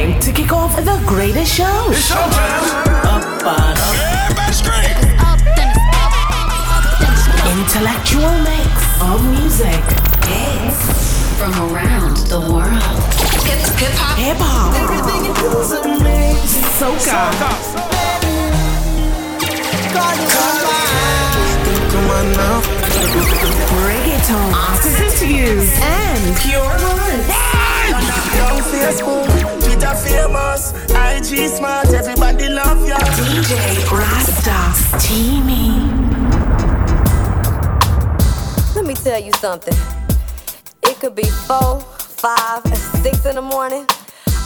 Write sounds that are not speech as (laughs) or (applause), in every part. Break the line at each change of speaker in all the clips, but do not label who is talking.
time to kick off the greatest show.
It's showtime. Up on up. Everybody scream.
Intellectual mix of music. Hits
from around the world.
Hip hop. Hip hop. Everything you do is amazing. Soca. Reggaeton. Artist interviews. And pure
Young Facebook, Twitter famous, IG smart, everybody love ya.
DJ Rasta, Teamy.
Let me tell you something. It could be four, five, six in the morning.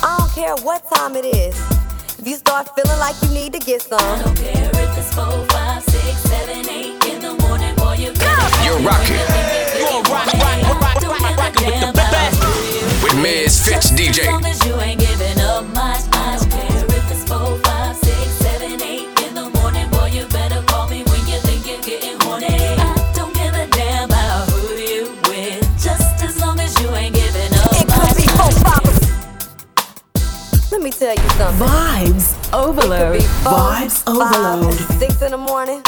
I don't care what time it is. If you start feeling like you need to get some, I
don't care if it's four, five, six,
You're rocking. You're rock, rock, rock, rock, rock, rock, with the best. With Miz Fitz DJ.
As long as you ain't giving up much, I don't care if it's four, five, six, seven, eight in the morning, boy, you better call me when you think you're getting horny. I don't give a damn about who you with, just as long as you ain't giving up.
It could be four. Let me tell you something.
Vibes overload.
Four,
Vibes overload.
Five, six in the morning.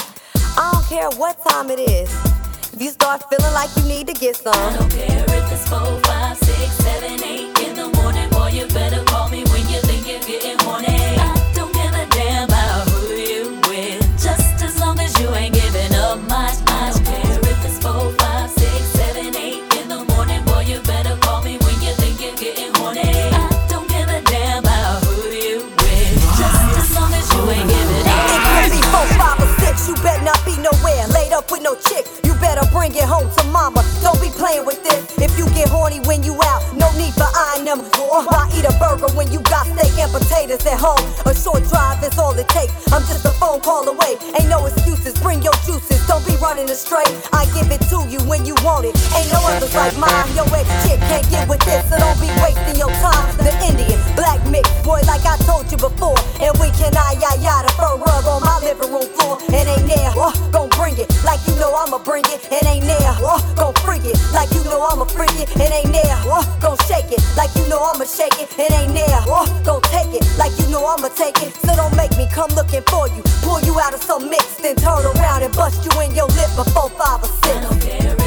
I don't care what time it is. If you start feeling like you need to get some,
I don't care if it's four, five, six, seven, eight in the morning, boy, you better call me when you think you're getting horny. I don't give a damn about who you with, just as long as you ain't giving up much. I don't care if it's four, five, six, seven, eight in the morning, boy, you better call me when you think you're getting horny. I don't give a damn about who you with, just as long as you ain't giving up
It could be four, five, or six. You better not be nowhere up with no chick. You better bring it home to mama. Don't be playing with this. If you get horny when you out, no need for eyeing them. Or why eat a burger when you got steak and potatoes at home? A short drive is all it takes. I'm just a phone call away. Ain't no excuses. Bring your juices. Don't be running astray. I give it to you when you want it. Ain't no others like mine. Your ex chick can't get with this, so don't be wasting your time. The Indian, black mix, boy, like I told you before. And we can I, I, I, the fur rug on my living room floor. And ain't there, uh, gon' bring it like you know I'ma bring it. And ain't there, uh, gon' freak it like you know I'ma freak it. And ain't there, uh, gon' shake it like you know I'ma shake it. And ain't there, uh, gon' take it like you know I'ma take it. So don't make me come looking for you, pull you out of some mix, then turn around and bust you in your lip before five or six.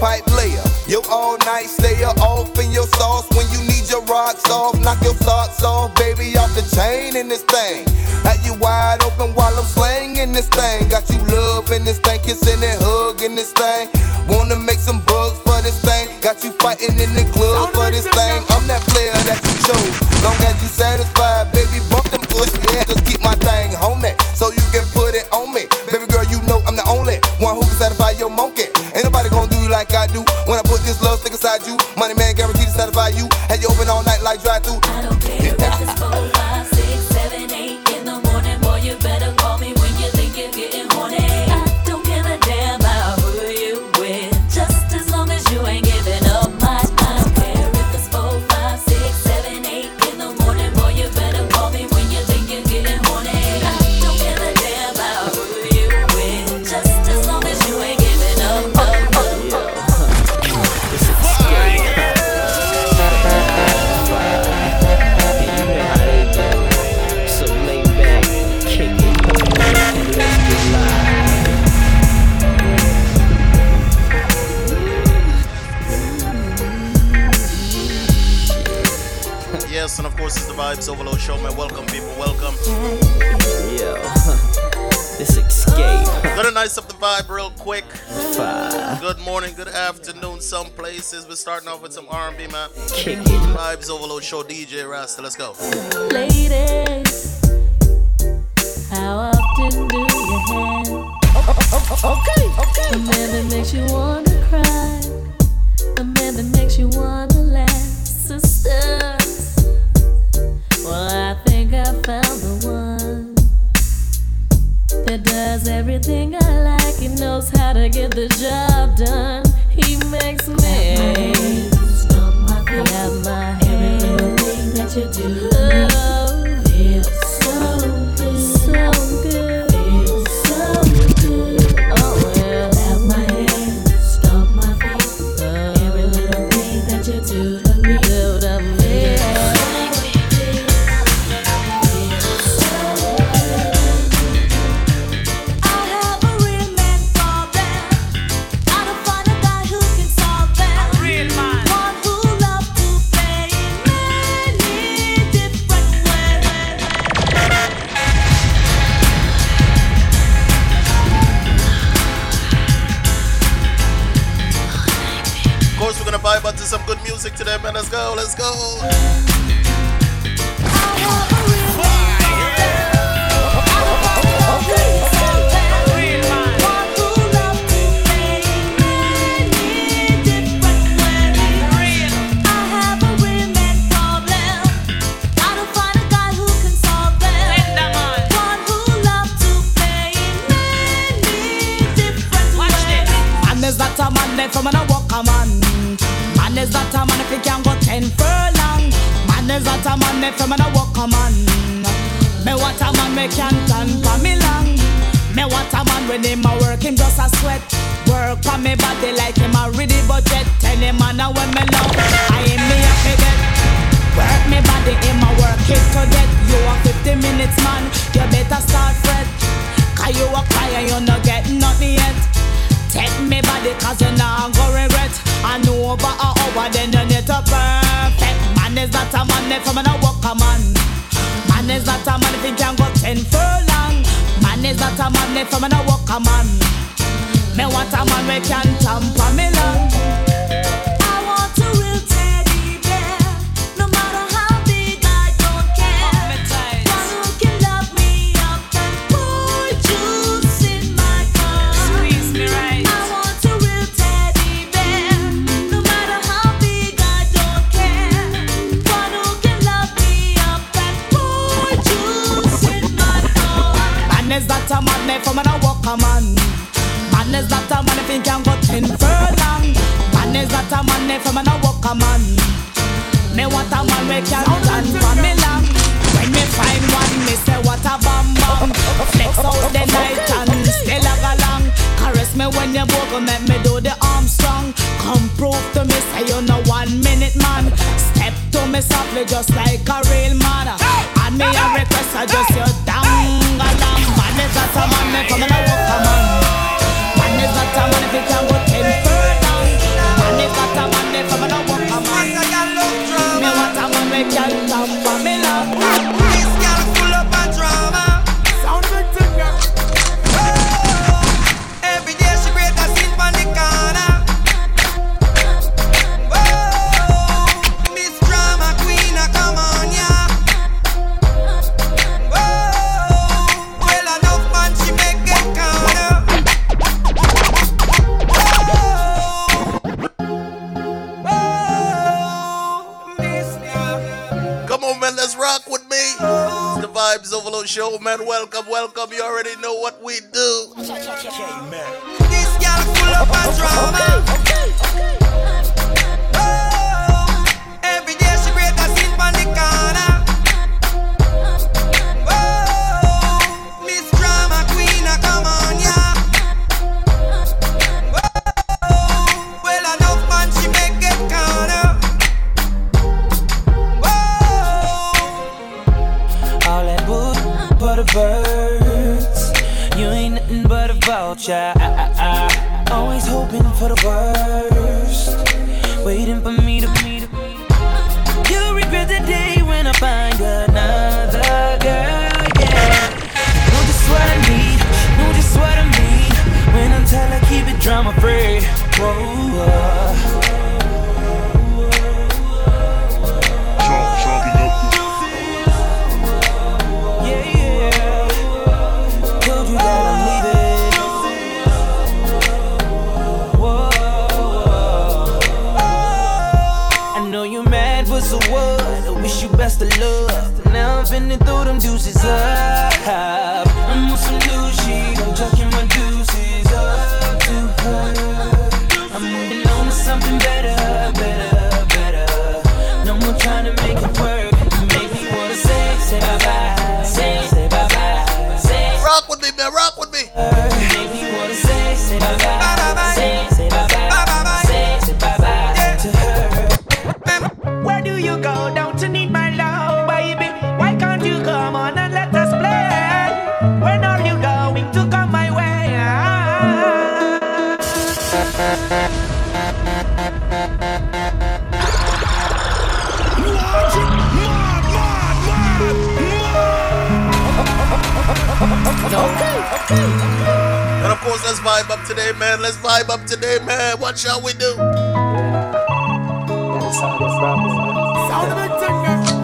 Pipe layer, your all night stayer, off in your sauce when you need your rocks off. Knock your socks off, baby, off the chain in this thing. Had you wide open while I'm slanging this thing. Got you love in this thing, kissing and hugging this thing. Wanna make some bugs for this thing. Got you fighting in the club for this thing. I'm that player that you chose. Long as you satisfied, baby, bump them push yeah, just keep my thing homie. So you can put it on me. Baby girl, you know I'm the only one who can satisfy your monkey. Ain't nobody gonna like I do. When I put this love stick inside you, money man guaranteed to satisfy you. Had you open all night like drive through.
We're starting off with some R&B, man.
Kick it.
Vibes Overload Show, DJ Rasta. Let's go.
Ladies,
life
a man a
walk a man. Man is not a man if he can go ten furlong. Man is not a man if a man a walk a man. Me want a man we can stand for me long. When me find one, me say what a bam bam. Flex out the night and still a galang. Caress me when you walk, make me do the Armstrong. Come prove to me, say you're no one minute man. Step to me softly, just like a real man. And me a request, I just your damn galang man, is not a man if he can go ten further. Man is not a man, me coming a walk a man. Me want a man, me
can't Buffalo Show, man. Welcome, welcome. You already know what we do.
This full of drama. Oh, every day she a sin on
the corner. for the worst, waiting for me to meet. You'll regret the day when I find another girl. Yeah, know just what I need, know just what I need. When I'm tired, I keep it drama free. Whoa. whoa. the love. Now I'm finna throw them deuces up. I'm on some new
And of course, let's vibe up today, man. Let's vibe up today, man. What shall we
do? Yeah.
Sound of Sound of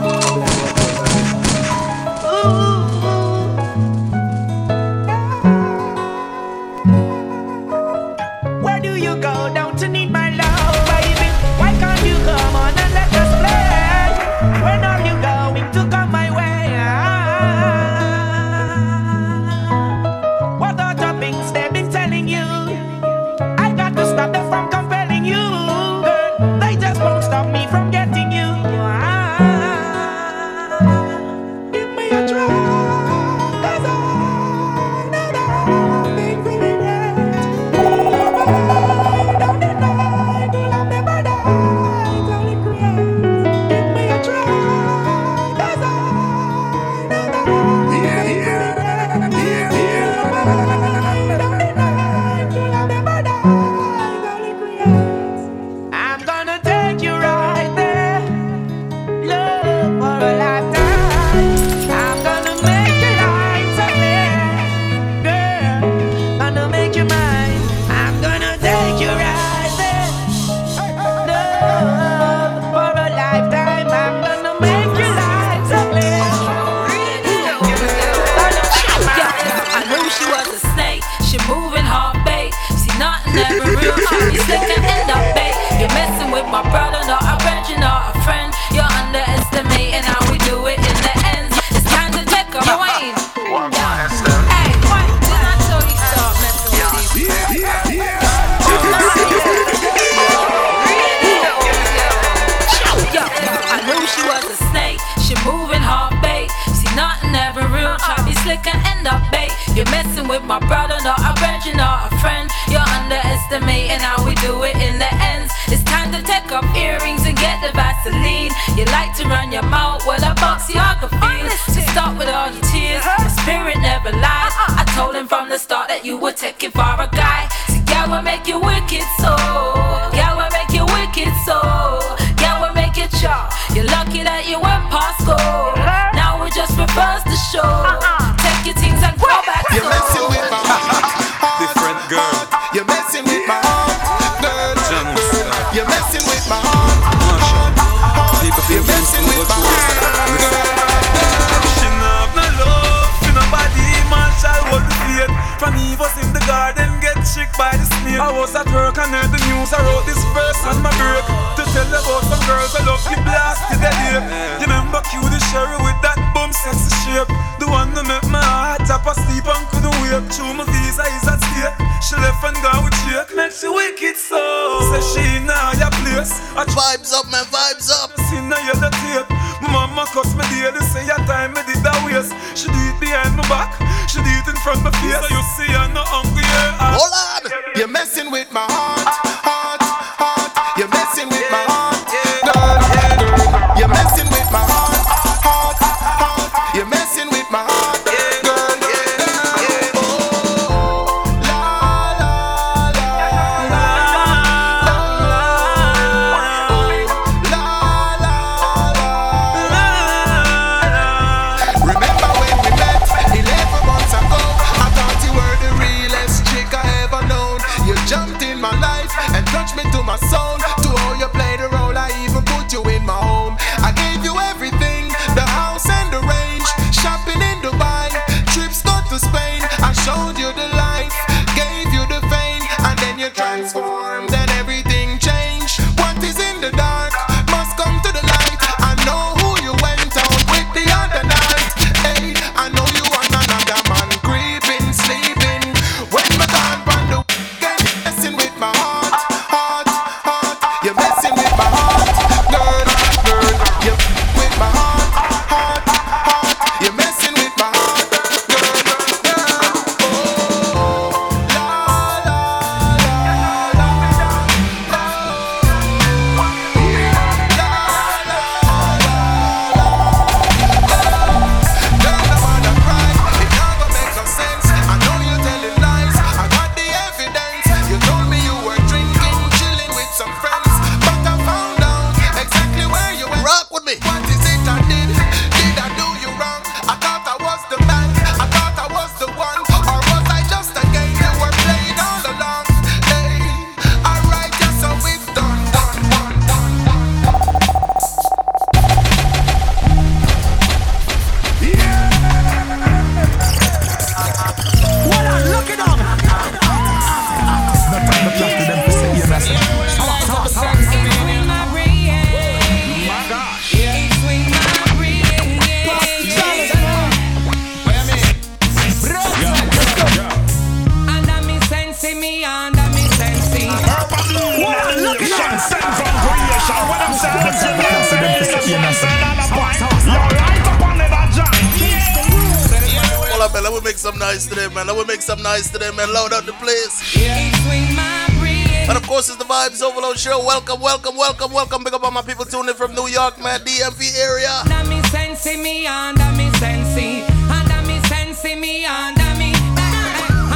Show. Welcome, welcome, welcome, welcome. Big up all my people tuning in from New York, man. DMV area.
Under me sensi, me under me sensi. Ah, under me sensi, me under me.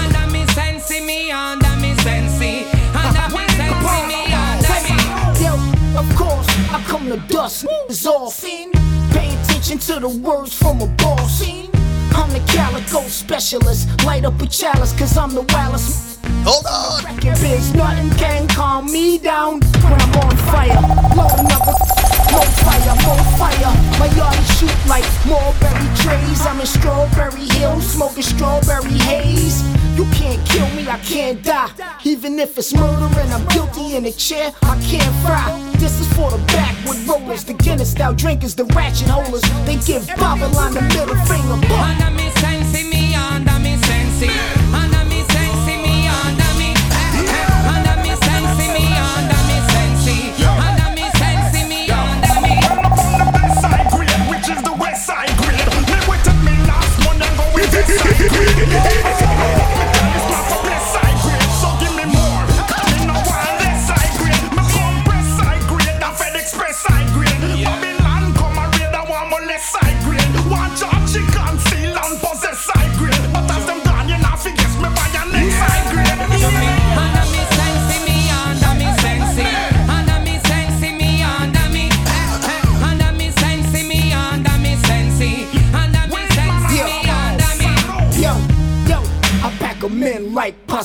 Under me sensi, me under me sensi. Ah, under me sensi, me under me.
Yo, of course, I come to dust is off. Pay attention to the words from a boss. I'm the calico specialist. Light up a chalice, cause I'm the wildest. Chair, I can't fry. This is for the backward rollers, the Guinness style drinkers, the ratchet holders. They give Babylon the middle finger.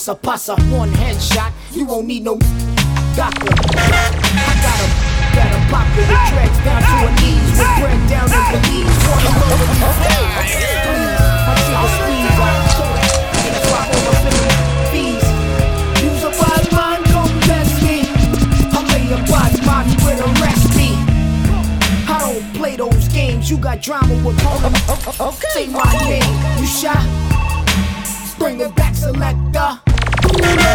Pasa pasa. One headshot, you won't need no doctor. I got 'em better pop with the dreads down to her knees with bread down in Belize. Wanna load these flies. Please, I see the squeeze out. That's why all up in fees. Use a bad man, don't test me. I lay a body body with a recipe. I don't play those games. You got drama with opponents. Okay. Say my name. You shy? Bring it back, selector. I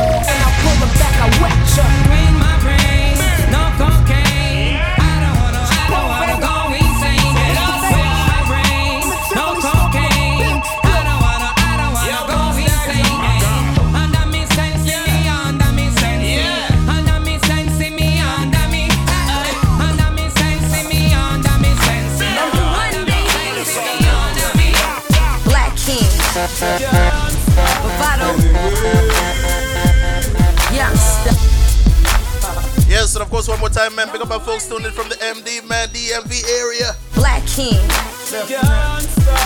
time, man. Pick up my folks tuning in from the MD, man, DMV area.
Black King.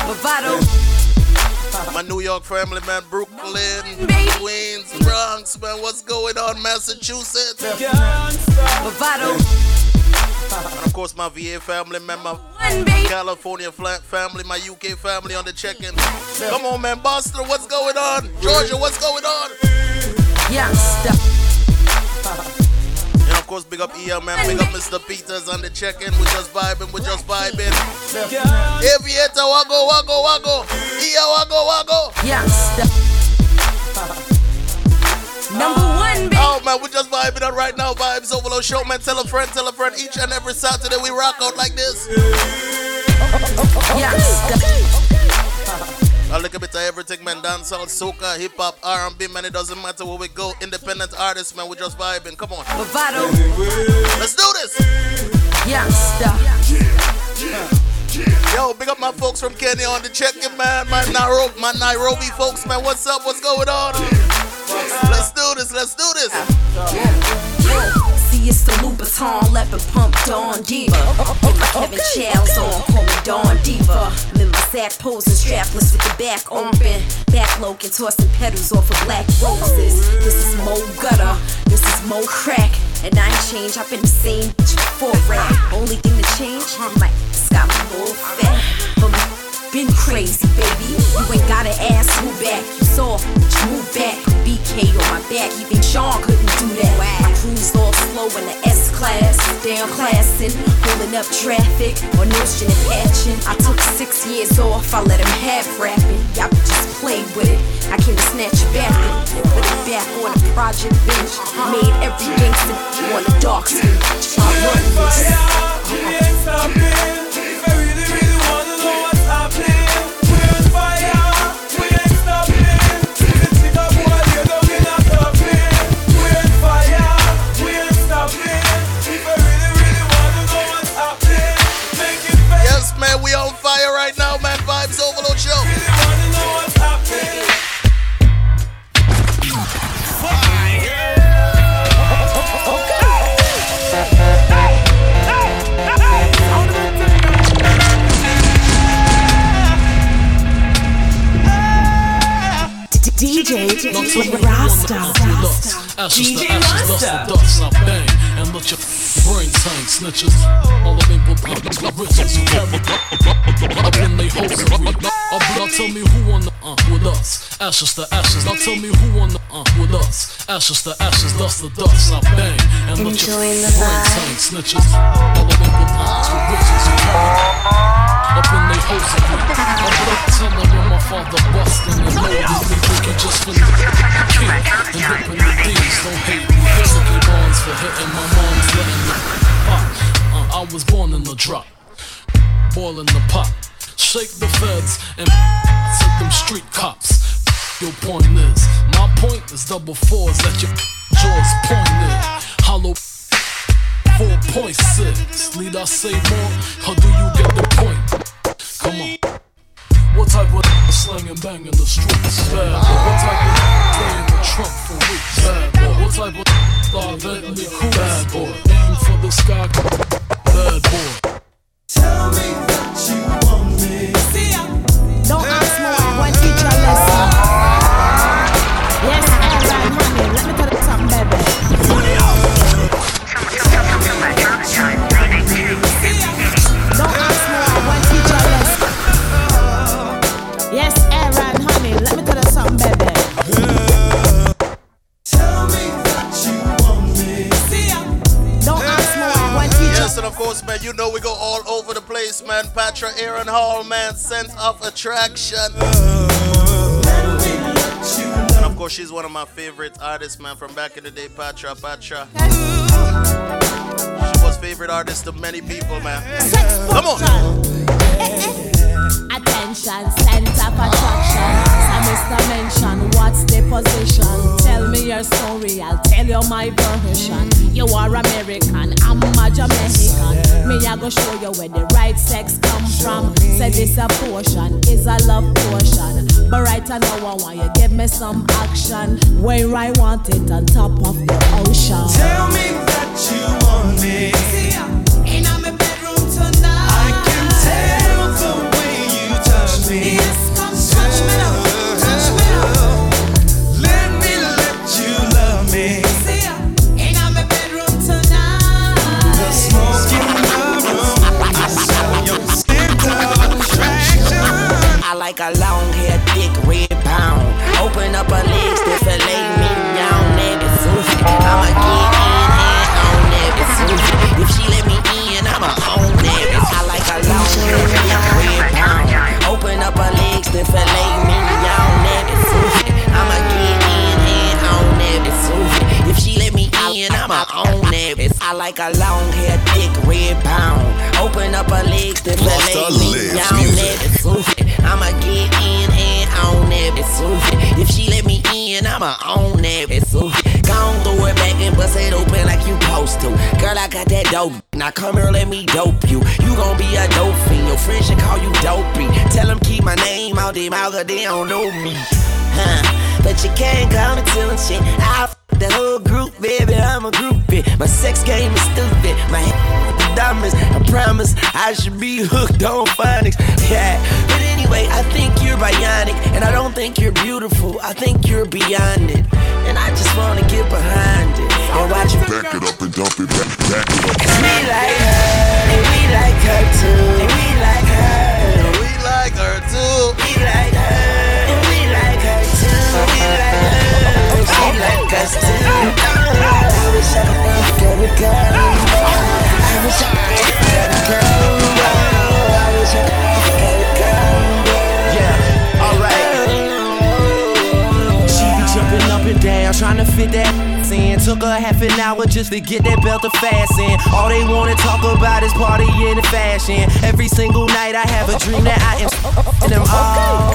Bravado.
My New York family, man, Brooklyn, Queens, Bronx, man, what's going on, Massachusetts?
Bravado.
And of course, my VA family, man, my California family, my UK family on the check-in. Come on, man, Boston, what's going on? Georgia, what's going on?
Youngster.
And of course, big up EL, man, big up Mr. Peters on the check-in. We just vibing, we just vibing. Aviator, wago, wago, wago. EL, wago, wago.
Youngster. (laughs) Number ah. one, baby.
Oh man, we just vibing on right now. Vibes Overload Show, man. Tell a friend, tell a friend. Each and every Saturday we rock out like this. A little bit of everything, man. Dancehall, soca, hip hop, R&B, man. It doesn't matter where we go. Independent artists, man. We just vibing. Come on. Let's do this.
Youngster.
Yo, big up my folks from Kenya on the check-in, man. My Nairobi, my Nairobi folks, man. What's up? What's going on? Let's do this. Let's do this.
It's the Louboutin, leopard pump Don Diva. Get my Kevin Chiles on, call me Don Diva. I'm in my sack posing, strapless with the back open. Back loke and tossing petals off of black roses. This is Mo Gutter, this is Mo Crack. And I ain't changed, I've been the same bitch before rap. Only thing to change, my got more fat. But my been crazy, baby. You ain't gotta ask who back. You saw, you move back. BK on my back, even Sean couldn't do that. I cruised all slow in the S class, down classing, holding up traffic, on Notion and patching. I took six years off, I let him have rapping. Y'all just play with it. I came to snatch it back and put it back on the project bench. Made every gangster want a dark skin. I run this.
To ashes, dust to dust. I bang and let your brain tank snitches. All the puppies like riches. You carry up in they Now now tell me who wanna uh with us. Ashes to ashes. Now tell me who wanna uh with us. Ashes to ashes, dust to dust. I bang and let your
Enjoying the vibe.
tank snitches. All the maple puppies with riches. You carry up in they hosts of read. I'm telling when my father bustin' and loaded me drinking just for the king and dipping the D's. Don't hate me. Physical bonds for hitting my mom's letting me pop. Uh, I was born in the drop, boiling the pot. Shake the feds and to them street cops. Your point is, my point is double fours at your jaws pointed. Hollow 4.6. Need I say more, How do you get the point? Come on. What type of slang and bang in the streets? Bad boy. What type of stay in the trunk for weeks? Bad boy. What type of star Bentley cool? Bad boy. Aim for the sky. Bad boy.
Tell me that you me. Don't ask me why one teacher lesson.
And of course, man, you know we go all over the place, man. Patra Aaron Hall, man, sense of attraction. And of course, she's one of my favorite artists, man, from back in the day, Patra. Patra. She was favorite artist of many people, man. Come on.
Attention, center of attraction. Mr. Mention, what's the position? Tell me your story, I'll tell you my version. You are American, I'm a Jamaican. Me, I go show you where the right sex come from. Say this a portion, is a love portion. But right now, I want you give me some action. Where I want it on top of the ocean.
Tell me that you want me.
In my bedroom tonight.
I can tell the way you touch me.
Yes,
like a long hair, thick red pound. Open up her legs to fillet me down, nigga. Sushi. I'ma get in and on nigga. Sushi. If she let me in, I'ma own nigga. I like a long hair, thick red pound. Open up her legs to fillet me down, nigga. Sushi. I'ma get in and on nigga. Sushi. If she let me in, I'ma own nigga. I like a long hair, thick red pound. Open up her legs to fillet me down, nigga. Sushi. I'ma get in and on that bitch. If she let me in, I'ma own that bitch sushi. Gon' throw it back and bust it open like you supposed to. Girl, I got that dope. Now come here, let me dope you. You gon' be a dope fiend. Your friends should call you dopey. Tell them keep my name out their mouth, cause they don't know me. Huh. But you can't call me till I'm shit. I f- the whole group, baby. I'm a groupie. My sex game is stupid. My (laughs) diamonds. I promise I should be hooked on phonics. Yeah. But anyway, I think you're bionic. And I don't think you're beautiful. I think you're beyond it. And I just wanna get behind it. And watch you
Back it up and dump it back, back it up.
we like her, and we like her too. And we like her,
We like her too.
we like her, and we like her too. We like her, and she like us too. I wish I could every girl. I wish I could every girl.
Trying to fit that in. Took her half an hour just to get that belt to fasten. All they wanna talk about is partying and fashion. Every single night I have a dream that I am and them all.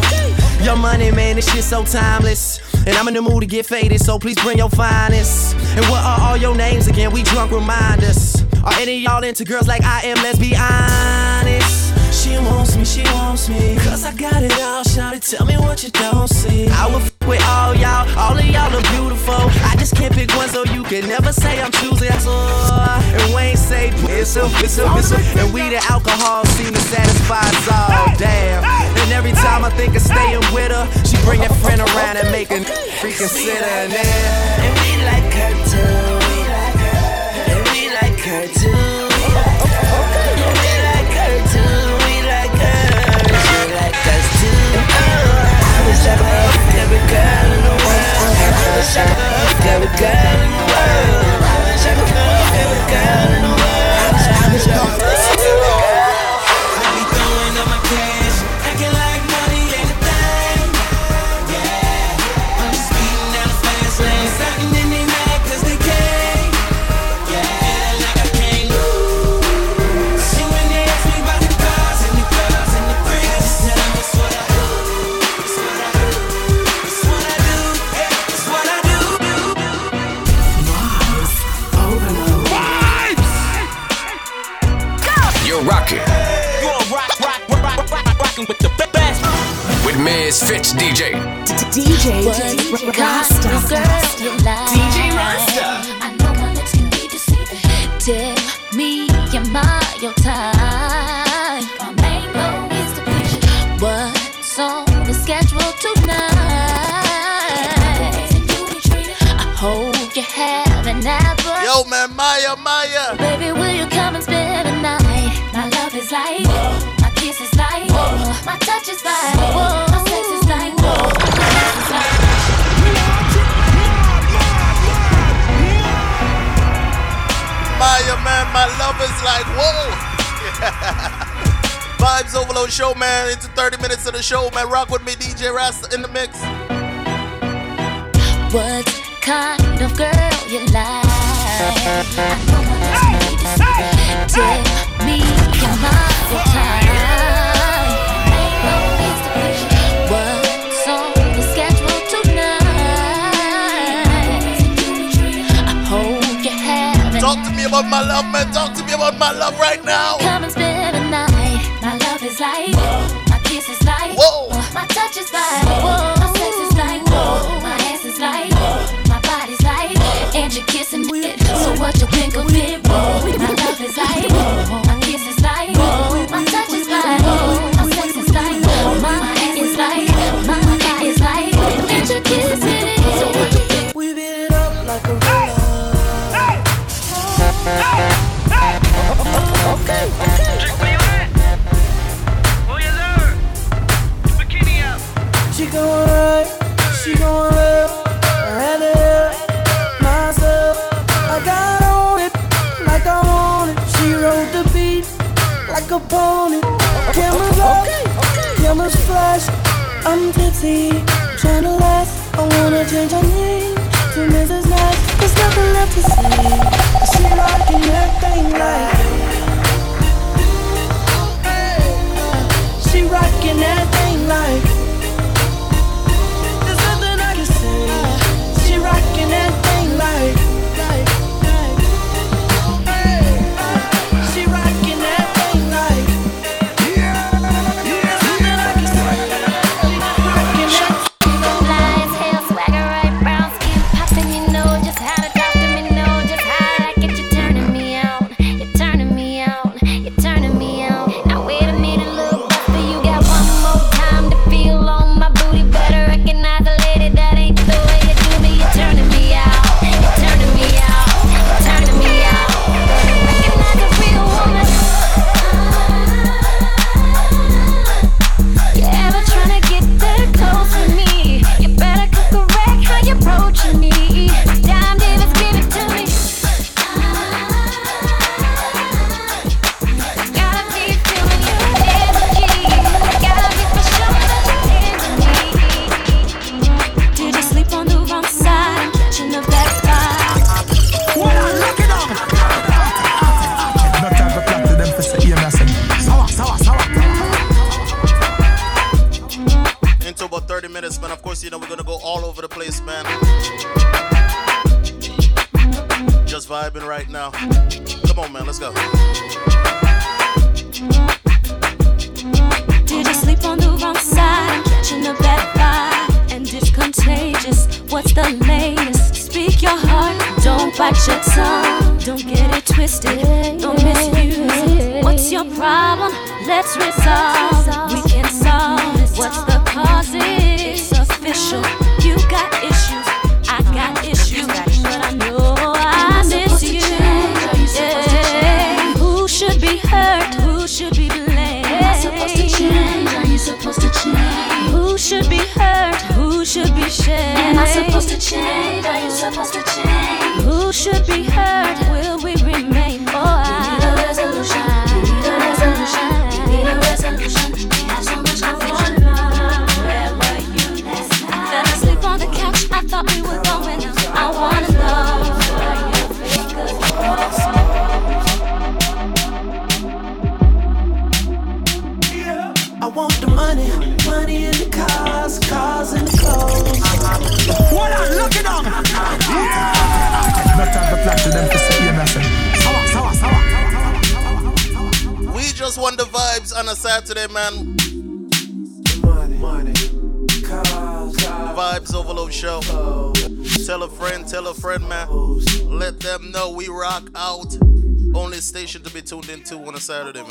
Your money, man, this shit so timeless. And I'm in the mood to get faded, so please bring your finest. And what are all your names again? We drunk remind us. Are any of y'all into girls like I am? Let's be honest. She wants me, she wants me. Cause I got it all, shout it, tell me what you don't see. I will f with all y'all, all of y'all are beautiful. I just can't pick one so you
can never say I'm choosing. So, and Wayne say it's a, it's a, it's a, and we the alcohol seem to satisfy us all. Damn. And every time I think of staying with her, she bring a friend around and make a reconsider. And and we like her too. And we like her too. And we like her too. Every girl in the world. Every girl in the world.
Miss Fitch DJ.
DJ Rasta. DJ Rasta. I know my lips can be deceiving. Tell me, am I your type? My main goal is to push what's on the schedule tonight. I hope you haven't ever.
Yo, man, Maya, Maya.
Baby, will you come and spend the night? My love is like, my kiss is like, my touch is like, my my
love is like, whoa. (laughs) Vibes Overload Show, man. It's 30 minutes of the show, man. Rock with me, DJ Rasta in the mix.
What kind of girl you like? I know my lips can be deceiving. Me, am I your type?
About my love, man. Talk to me about my love right now.
Come and spend the night. My love is like, my kiss is like, my touch is like, my sex is like, my ass is like, my body's like, and you're kissing it. So what you think of it? My love is like, my
change her name to Mrs. Nice. There's nothing left to say. She rockin' that thing like.
Saturday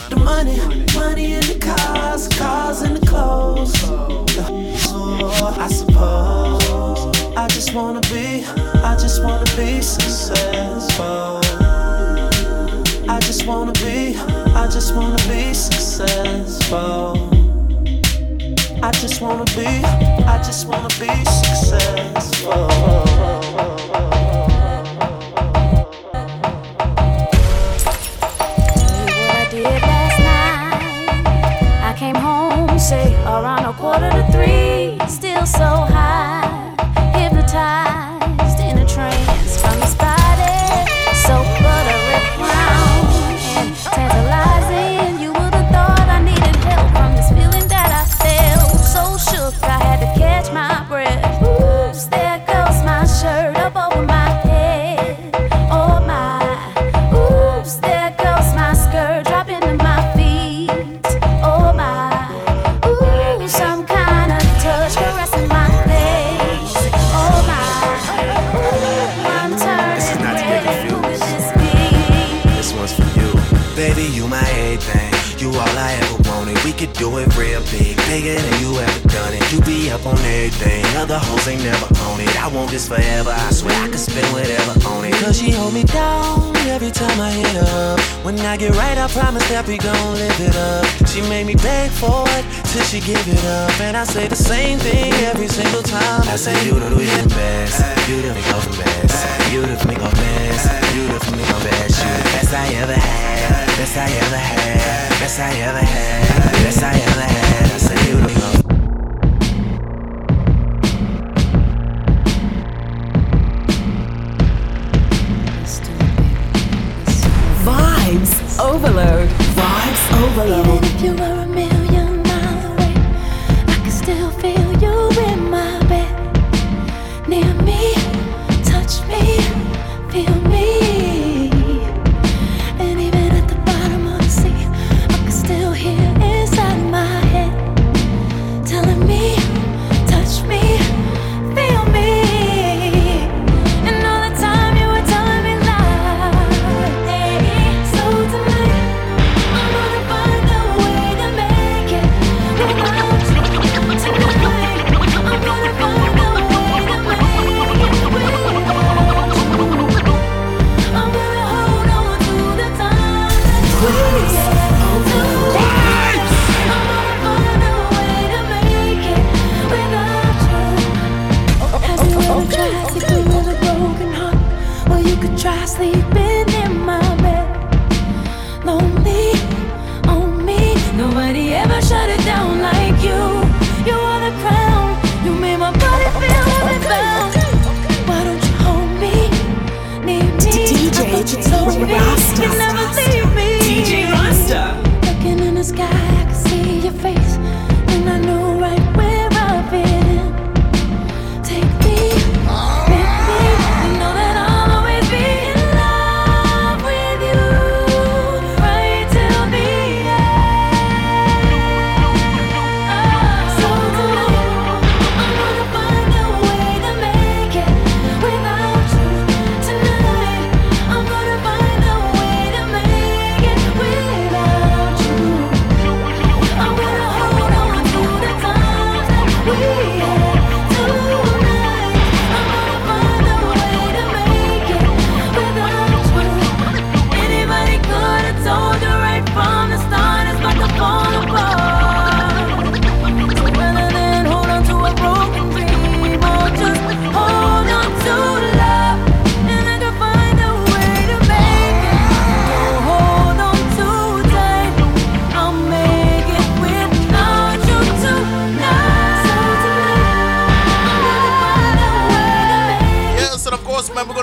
we
gon' live it up. She made me beg for it till she give it up. And I say the same thing every single time. I say, You the reason best. You the make off best. You the make best. You the make best. You the best I ever had. Best I ever had. Best I ever had. Best I ever had. I say, You the make
overload
believe in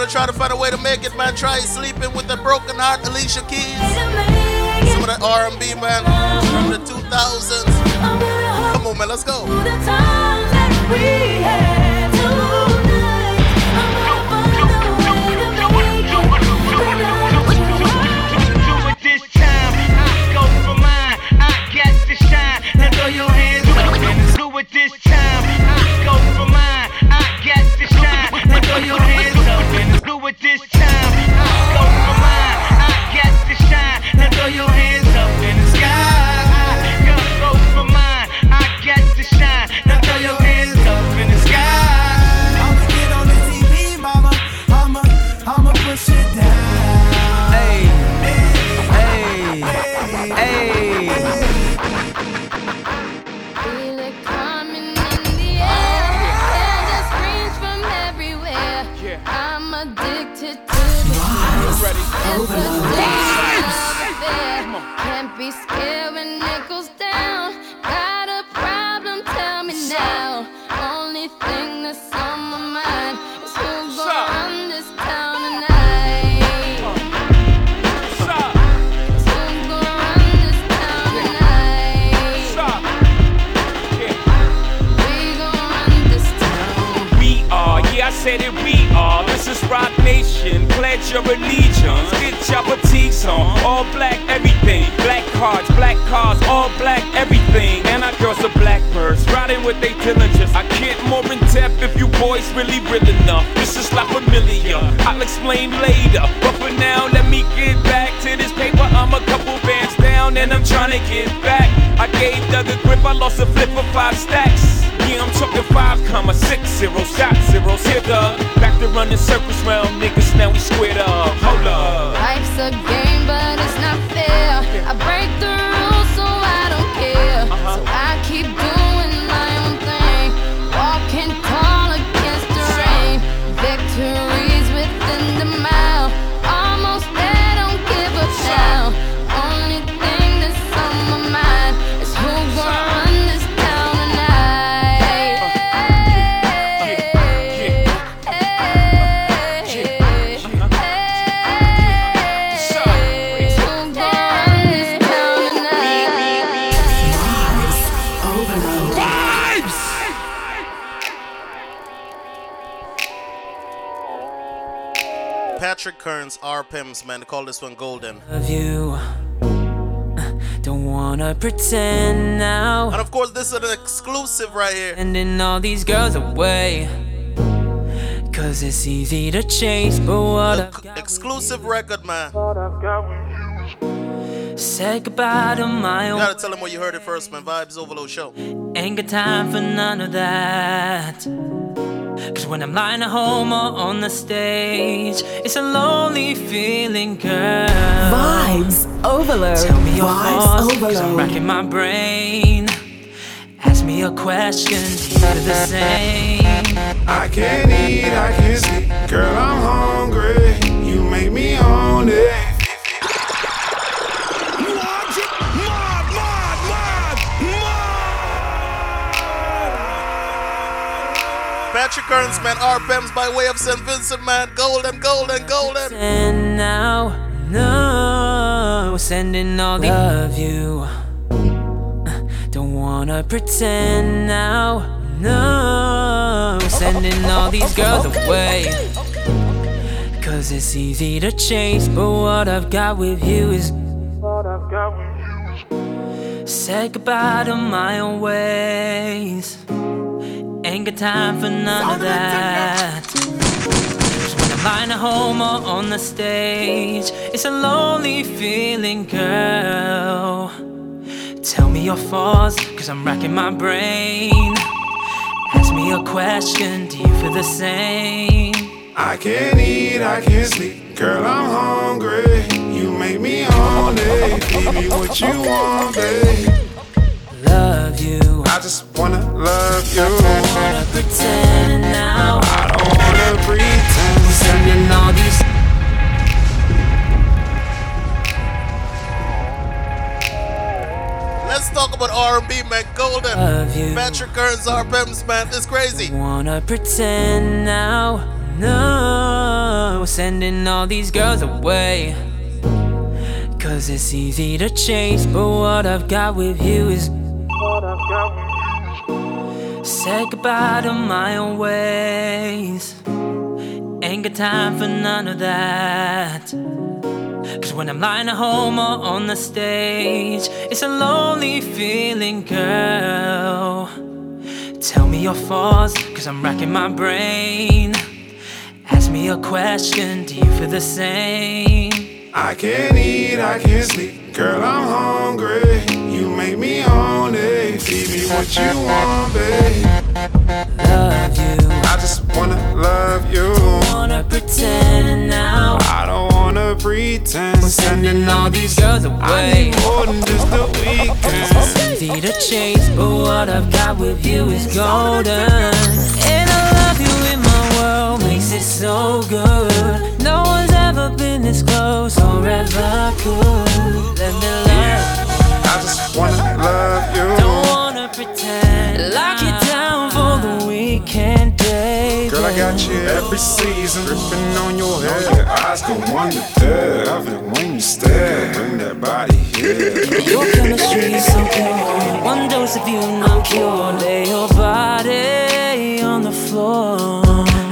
gonna try
to find a way to make it, man. Try sleeping with a broken heart, Alicia Keys. Some of that R&B, man, from the 2000s. Come on, man, let's go.
Your
allegiance. Get your fatigues on. All black, everything. Black cards, black cars, all black, everything. And our girls are blackbirds, riding with they diligence. I get more in depth if you boys really real enough. This is La Familia. I'll explain later. But for now, let me get back to this paper. I'm a couple bands down and I'm trying to get back. I gave Doug a grip, I lost a flip for five stacks. Yeah, I'm talking five comma six zeros, got zeros. Here, Doug. Back to running circles round niggas, now we squared up. Hold up.
Life's a game, but it's not fair. I break the
Patrick Kearns, R. Pims, man. They call this one Golden.
Love you. Don't wanna pretend now.
And of course, this is an exclusive right here.
Sending all these girls away. Cause it's easy to chase, but what I've
Exclusive record, man.
said goodbye to my
You
own.
gotta tell them where you heard it first, man. Vibes Overload Show.
Ain't got time for none of that. Cause when I'm lying at home or on the stage, it's a lonely feeling, girl.
Vibes overload.
Tell me your
Vibes
thoughts, cause I'm
overload.
racking my brain. Ask me a question, do you do the same?
I can't eat, I can't sleep. Girl, I'm hungry. You make me own it.
Patrick Kearns, man. R. Pims by way of St. Vincent, man. Golden, golden, golden.
And now, no, sending all the love you. Don't wanna pretend now, no, sending all these girls away. Cause it's easy to chase, but what I've got with you is. what I've got with you is. Said goodbye to my own ways. Ain't got time for none of that. Cause when I'm lying at home or on the stage, it's a lonely feeling, girl. Tell me your faults, cause I'm racking my brain. Ask me a question, do you feel the same?
I can't eat, I can't sleep. Girl, I'm hungry. You make me own it. Give me what you want, babe.
Love you.
I just wanna love you.
Wanna pretend now.
I don't wanna pretend.
Sending all these.
Let's talk about R&B, man. Golden.
Love you.
Patrick Kearns, R. Pims, man. It's crazy.
Wanna pretend now, no. sending all these girls away. Cause it's easy to chase, but what I've got with you is. Say goodbye to my own ways. Ain't got time for none of that. Cause when I'm lying at home or on the stage, it's a lonely feeling, girl. Tell me your faults, cause I'm racking my brain. Ask me a question, do you feel the same?
I can't eat, I can't sleep. Girl, I'm hungry. Make me horny. Feed me what you want, babe.
Love you.
I just wanna love you.
Don't Wanna pretend now.
I don't wanna pretend.
We're Sending all these girls
I
away.
more than just a weekend.
Easy to chase, but what I've got with you is golden. And I love you in my world, makes it so good. No one's ever been this close or ever could. Let me.
I just wanna love you.
Don't wanna pretend. Lock it down for the weekend day.
Girl, I got you every season, dripping on your head. Your Eyes go wonder there. Love it when you stare. Bring that body here.
Your chemistry is so pure. One dose of you, no cure. Lay your body on the floor.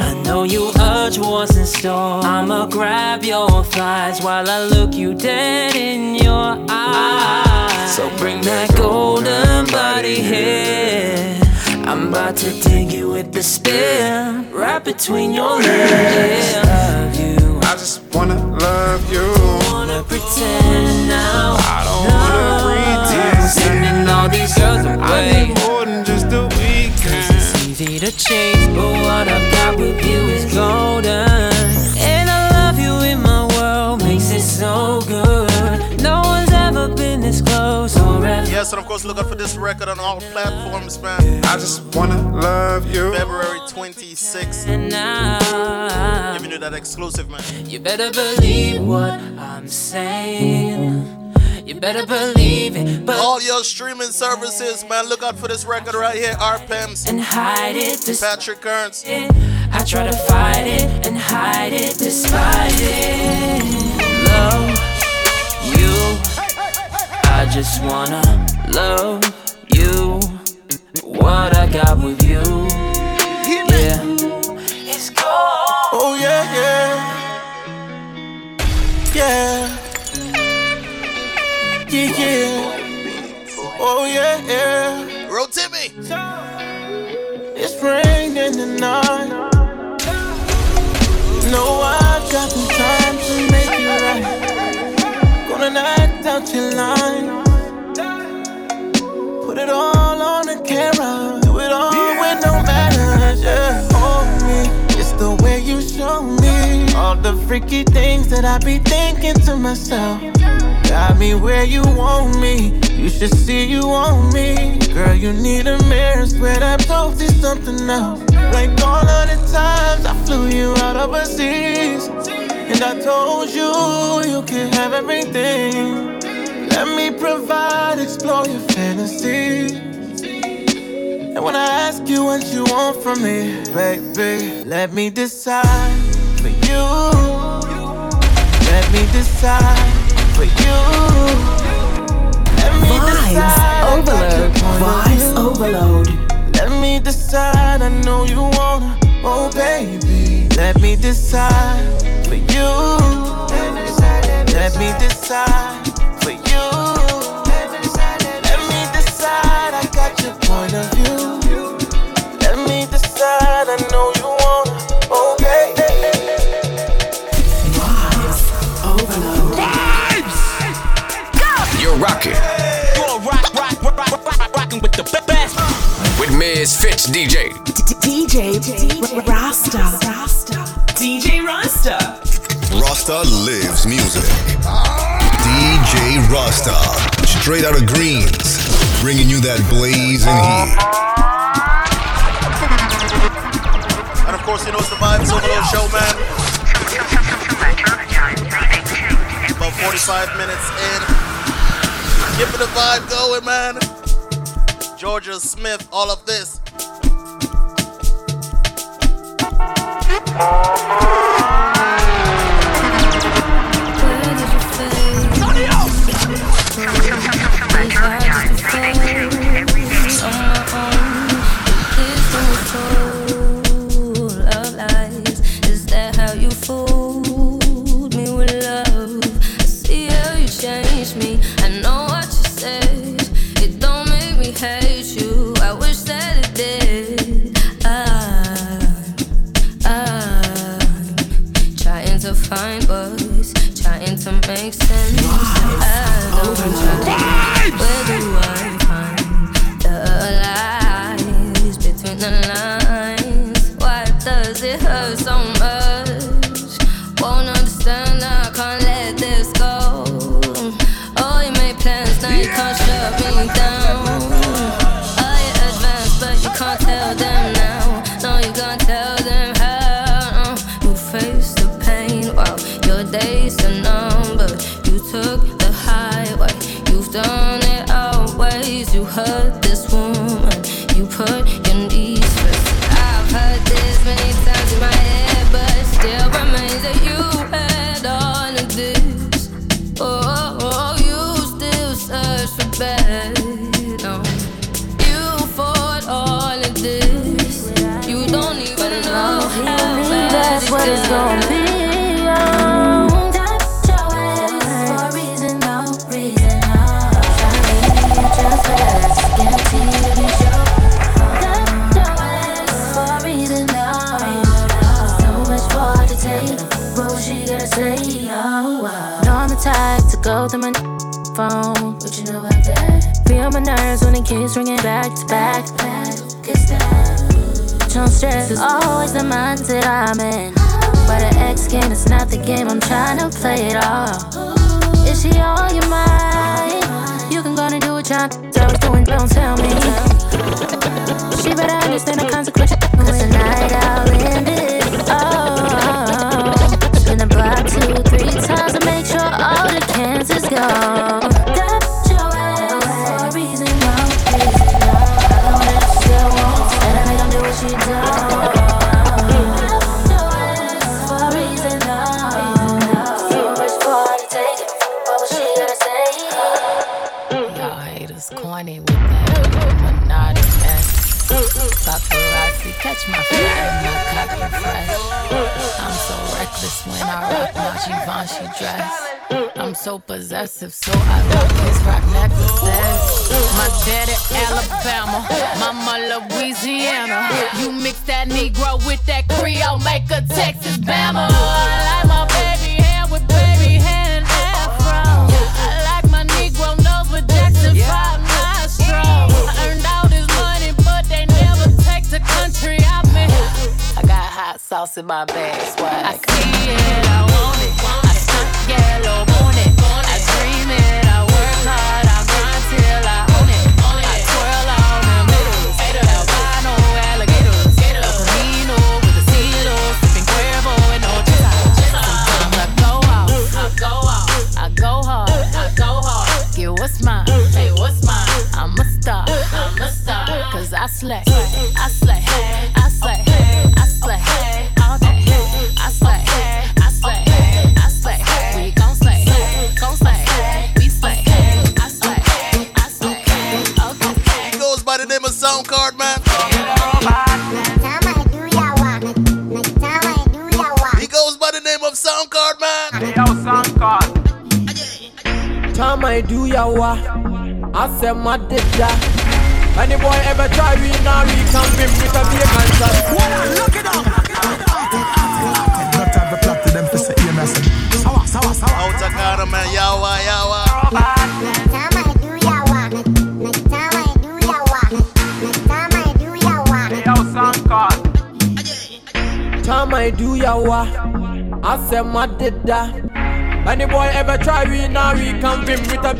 I know you urge what's in store. I'ma grab your thighs while I look you dead in your eyes. So bring that golden body here. I'm about to dig you with the spear right between your legs. Love you.
I just wanna love you.
Wanna pretend now.
I don't wanna pretend.
Sending all these girls
I
away.
need more than just a weekend.
It's easy to chase, but what I've got with you is golden.
Yes, and of course, look out for this record on all platforms, man.
I just wanna love you.
February 26th.
And now
Giving you that exclusive, man.
you better believe what I'm saying. You better believe it, but
All your streaming services, man. Look out for this record right here. RPEMs.
and hide it. This
Patrick Kearns.
I try to fight it and hide it despite it. Just wanna love you. What I got with you. Yeah. It's gold.
Oh yeah, yeah. Yeah. Yeah, yeah. Oh yeah, yeah.
Roll Timmy.
It's raining tonight. No, I got some time to make it right. Gonna act out your line. It all on the camera. Do it all with no manners. Yeah, hold me. It's the way you show me all the freaky things that I be thinking to myself. Got me where you want me. You should see you want me. Girl, you need a mirror. Swear that post is something else. Like all of the times I flew you out overseas. And I told you you can have everything. Let me provide, explore your fantasy. And when I ask you what you want from me, baby, let me decide for you. Let me decide for you. Let me decide. Your
overload. Vibes overload.
Let me decide. I know you wanna, oh baby. Let me decide for you. Let me decide for you. Your point of view. Let me decide. I know you wanna, baby.
You're rocking
You're rock, rock, rock, rock, rock, rocking with the best.
with Miz Fitz DJ.
DJ Rasta. DJ Rasta.
Rasta lives music. DJ Rasta, straight out of Greens, bringing you that blazing heat.
And of course, you know it's the Vibes Overload Show, man. About 45 minutes in. Keeping the vibe going, man. Georgia Smith, all of this.
Listening to the type to get a beat in
your soul that's why and all reason I'm so much I try to tell what she got to say y'all now now it's time to go through my phone. What you know about that? Feel my nerves when it keeps ringing back to back. Don't stress is always the mindset I'm in. But an ex game is not the game, I'm trying to play it all. Is she on your mind? You can go and do what y'all was doing, don't tell me. She better understand the consequences. Cause tonight I'll end it. Oh, spin the block two, three times to make sure all the cancer's gone. So
possessive, so I his rock necklaces. My daddy Alabama, mama Louisiana. You mix that Negro with that Creole, make a Texas Bama. I like my baby with baby afro. My Negro Jackson 5 nostrils. I earned all this money, but they never take the country out me. I got hot sauce in my bag, swag. I see it, I want it. What's mine, hey, what's mine? I'm a star, I'm a star. I slay, I
do yawa, I say my dida. Any boy ever try we now we can be with a big and shot. Look it up.
Not have the plot to them to say, yeah, message. Sawa, sawa, sawa.
Out of Ghana, man. Yawa, Natchamai do yawa.
Yo, Soundcard. Time I do yawa, Natchamai do yawa, I say my dida. Any boy ever try we now we can be with a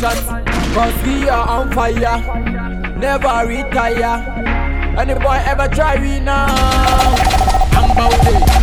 shot. Cause we are on fire, never retire. Any boy ever try we
now. I'm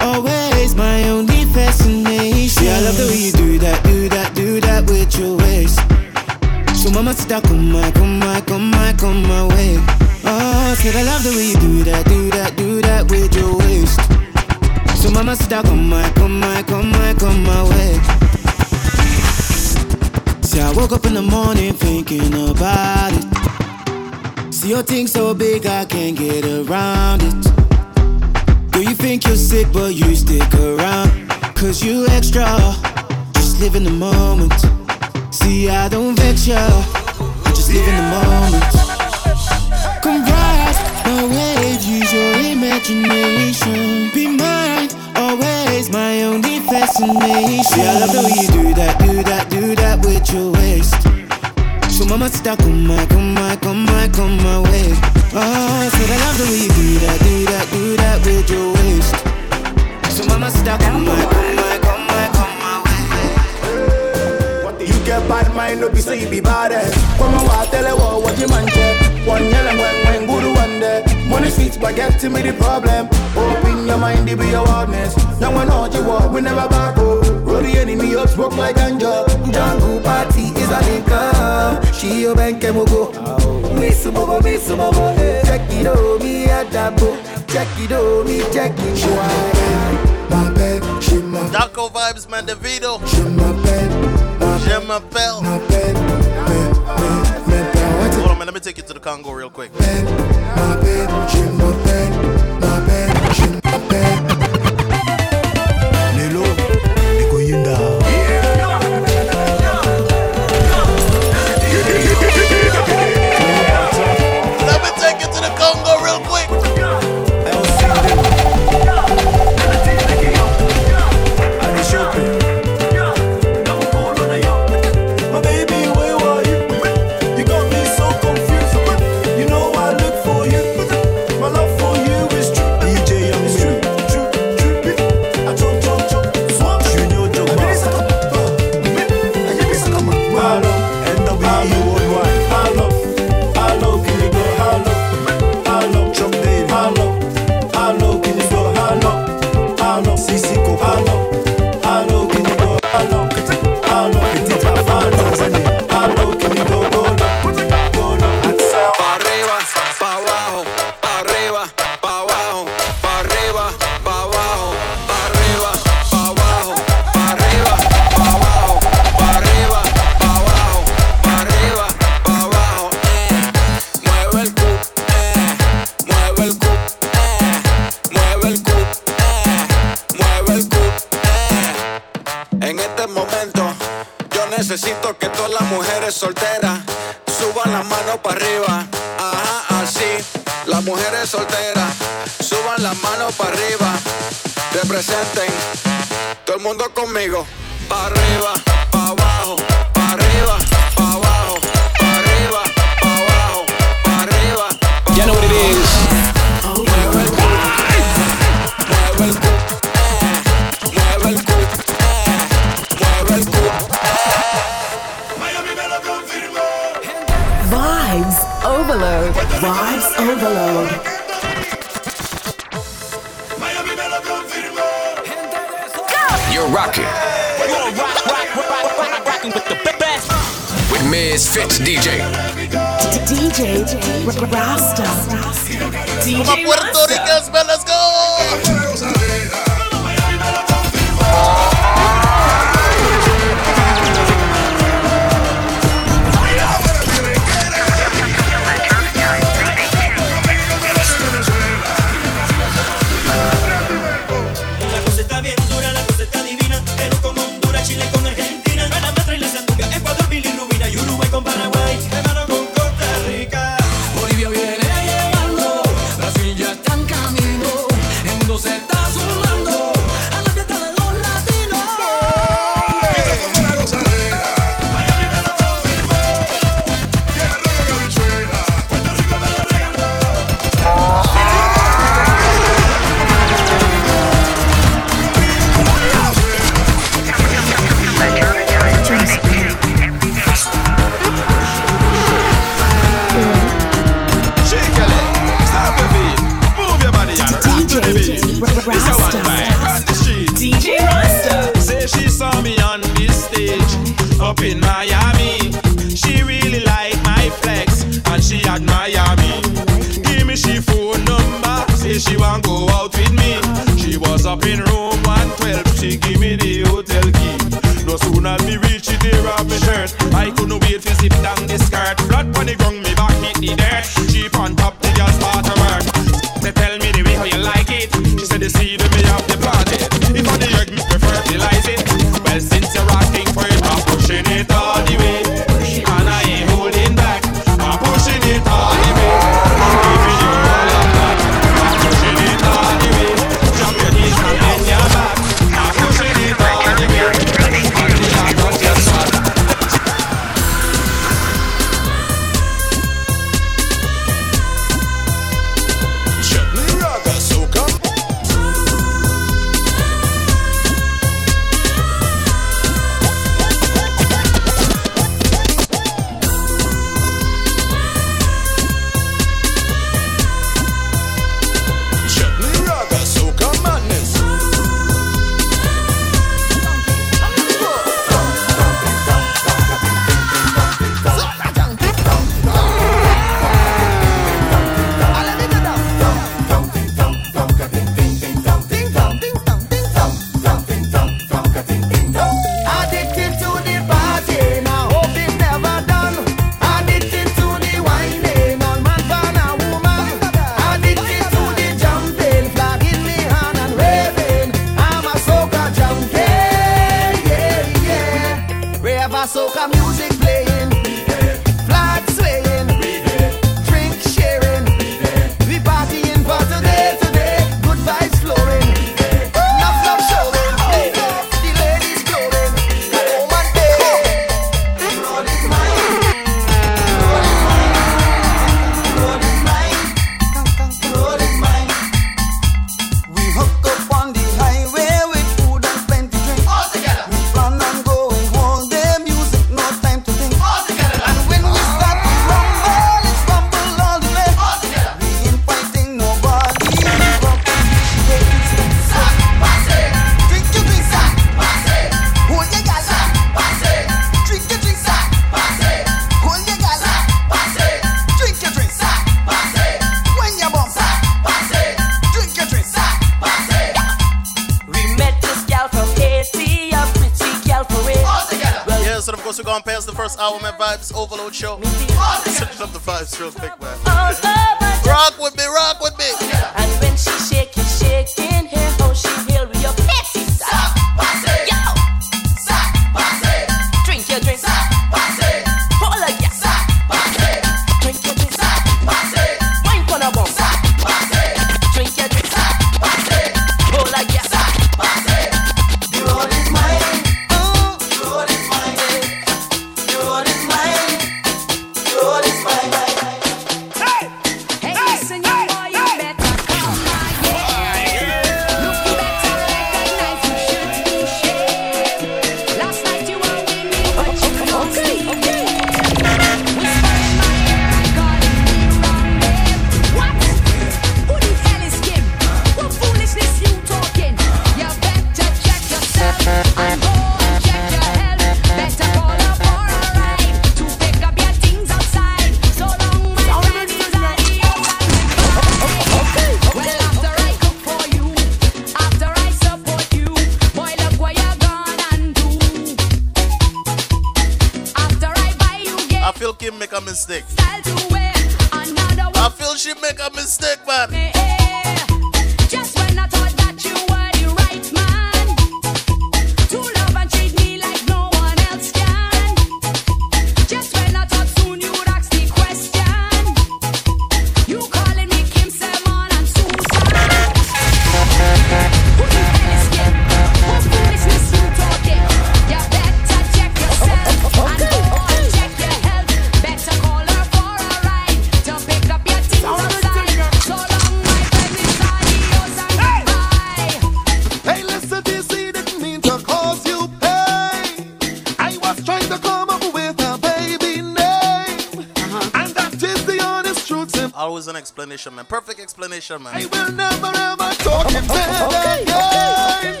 Always an explanation, man. Perfect explanation, man.
I will never ever talk him okay, again. Okay.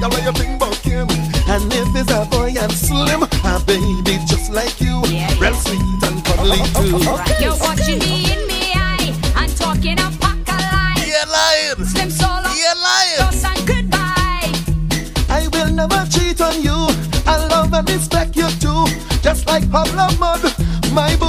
y'all way you think about him. And if it's a boy, I'm slim. A baby just like you. Yeah, yeah. Real sweet and cuddly too. Okay.
You're watching me in me eye. I'm talking apocalypse. pack of.
You're lying.
Slim solo.
You're lying.
Lost and goodbye.
I will never cheat on you. I love and respect you too. Just like Pablo Mud, my boy.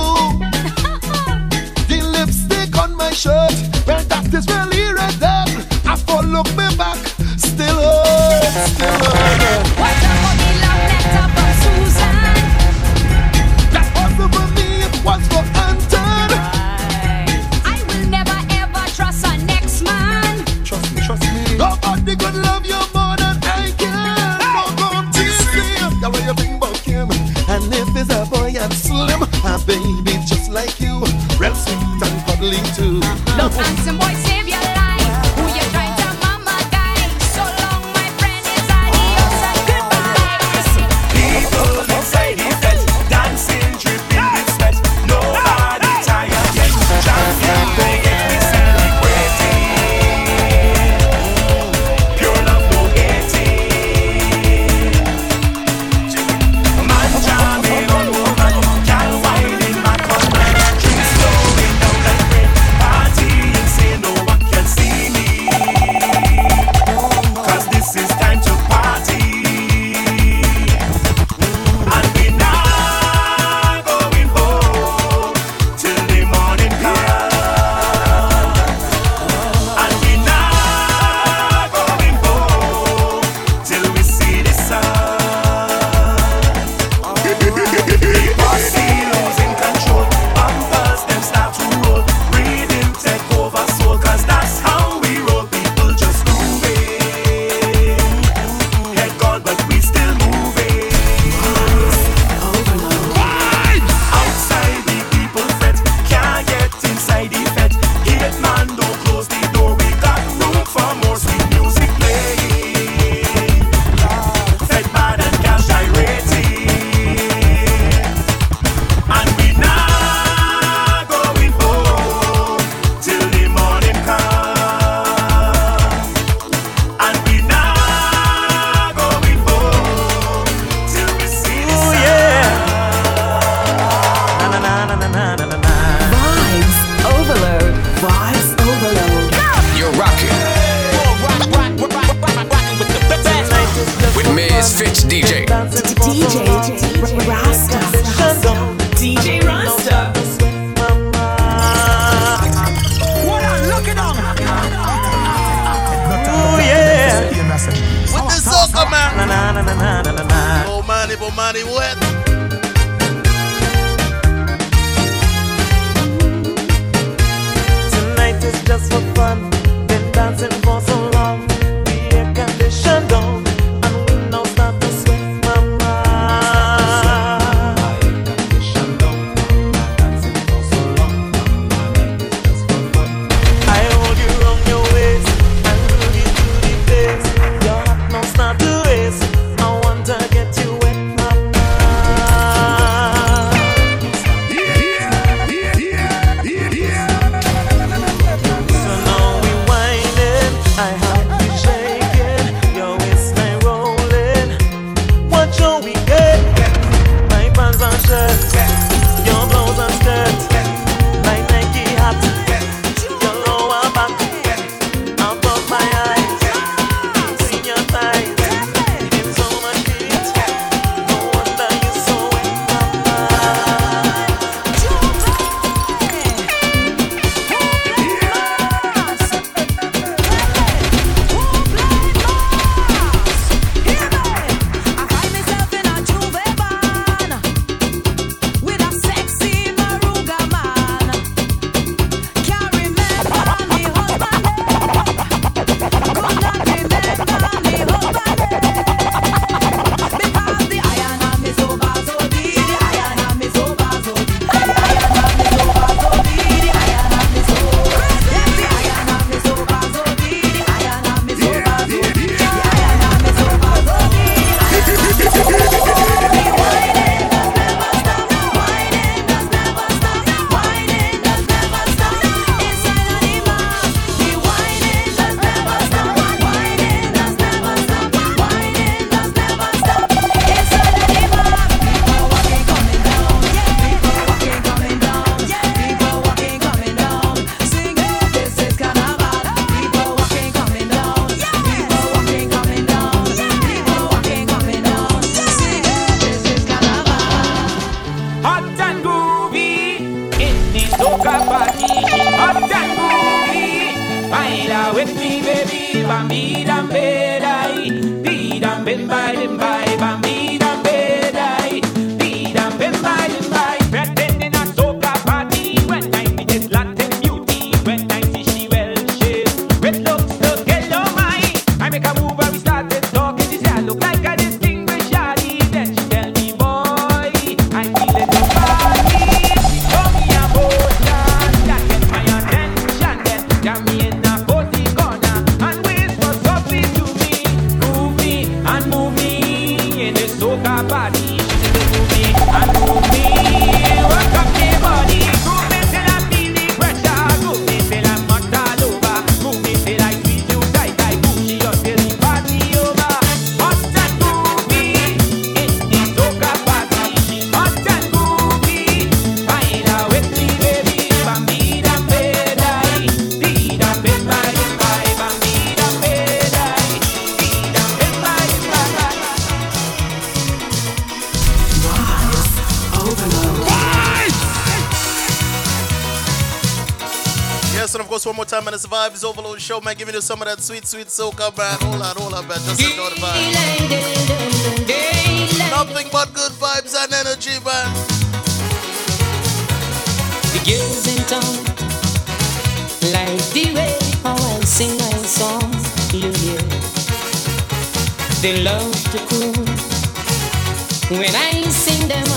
this
overload show, man. Give me some of that sweet, sweet soca, man. Hold on, hold on, man. Just enjoy the vibe. Nothing but good vibes and energy, man.
The girls in town like the way how I sing my songs, you hear. They love to cool when I sing them.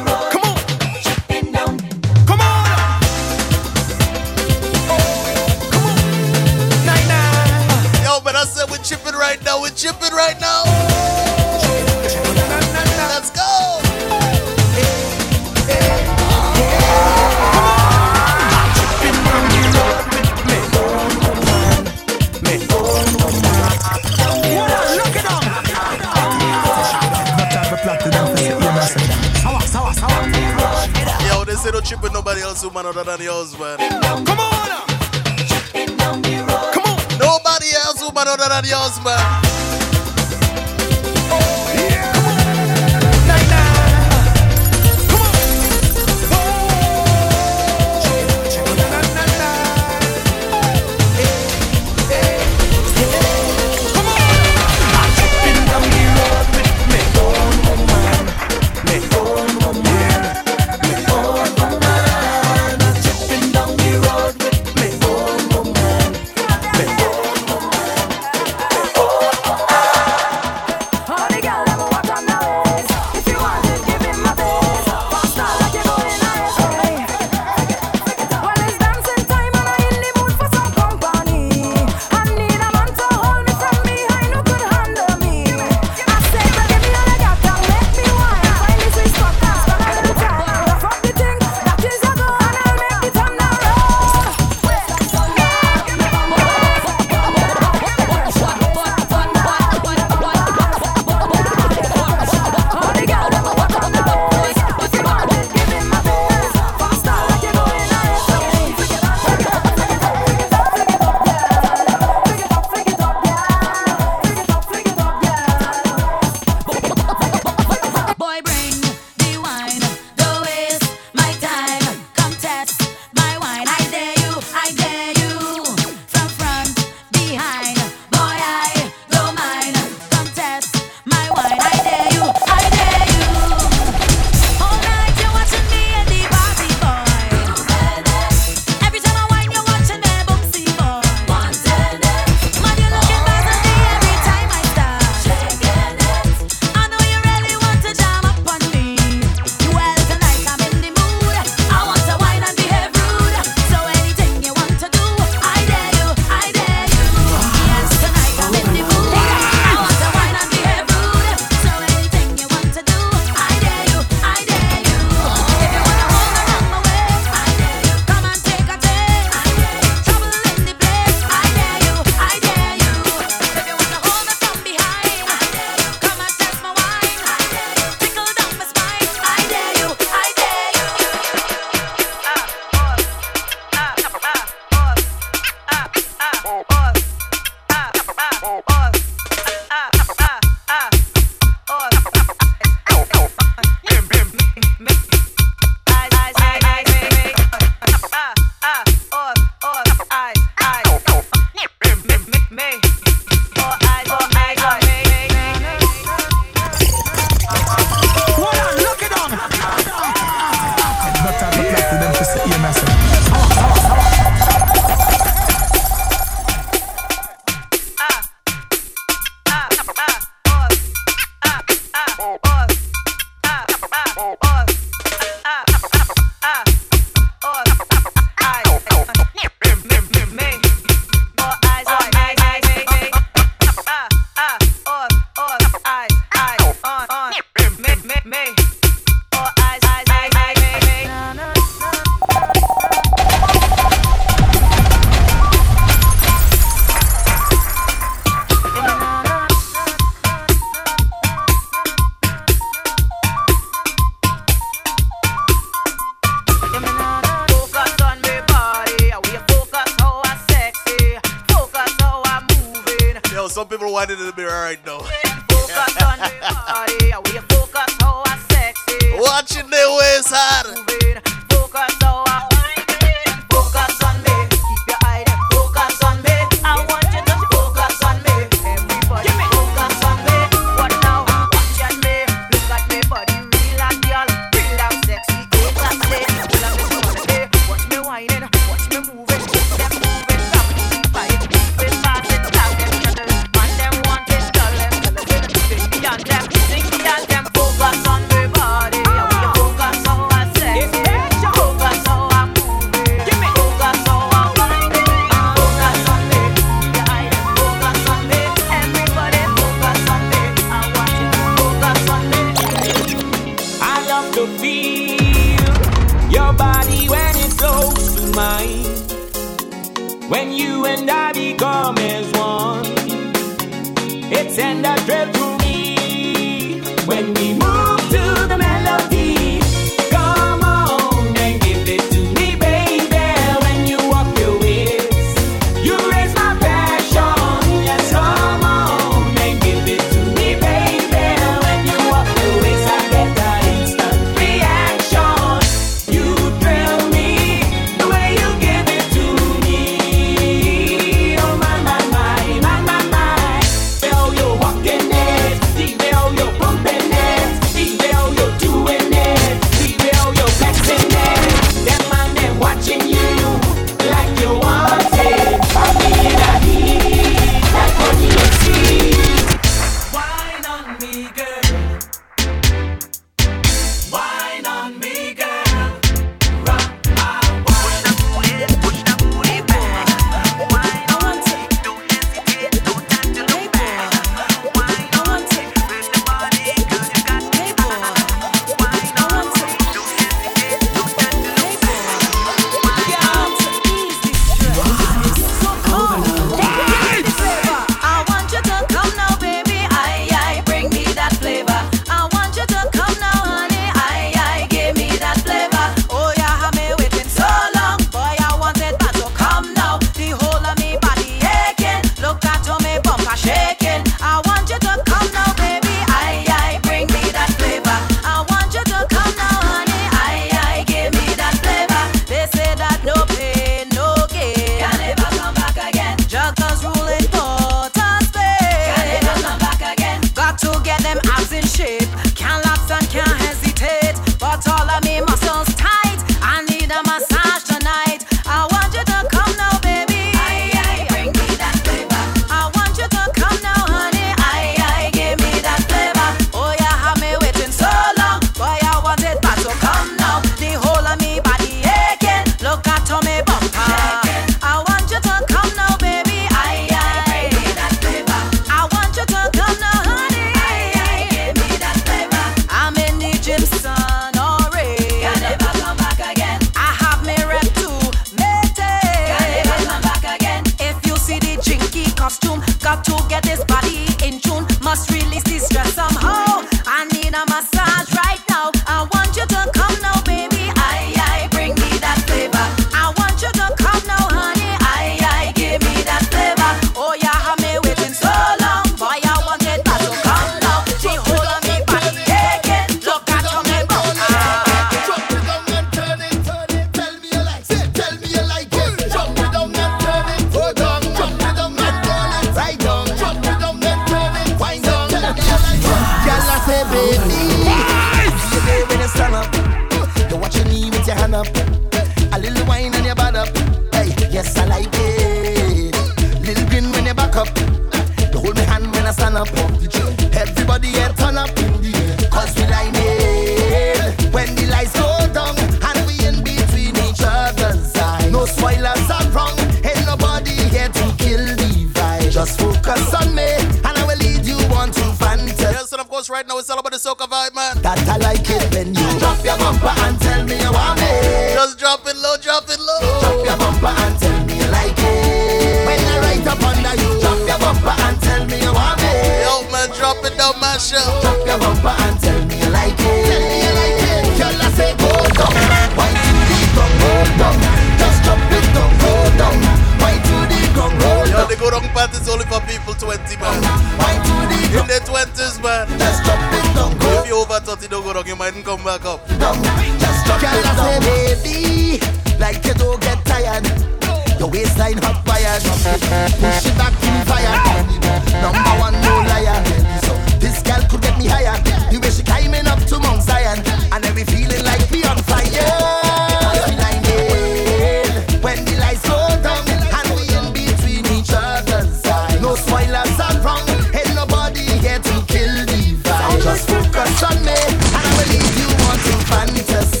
trust on
me, and I believe you
want
some fantasy.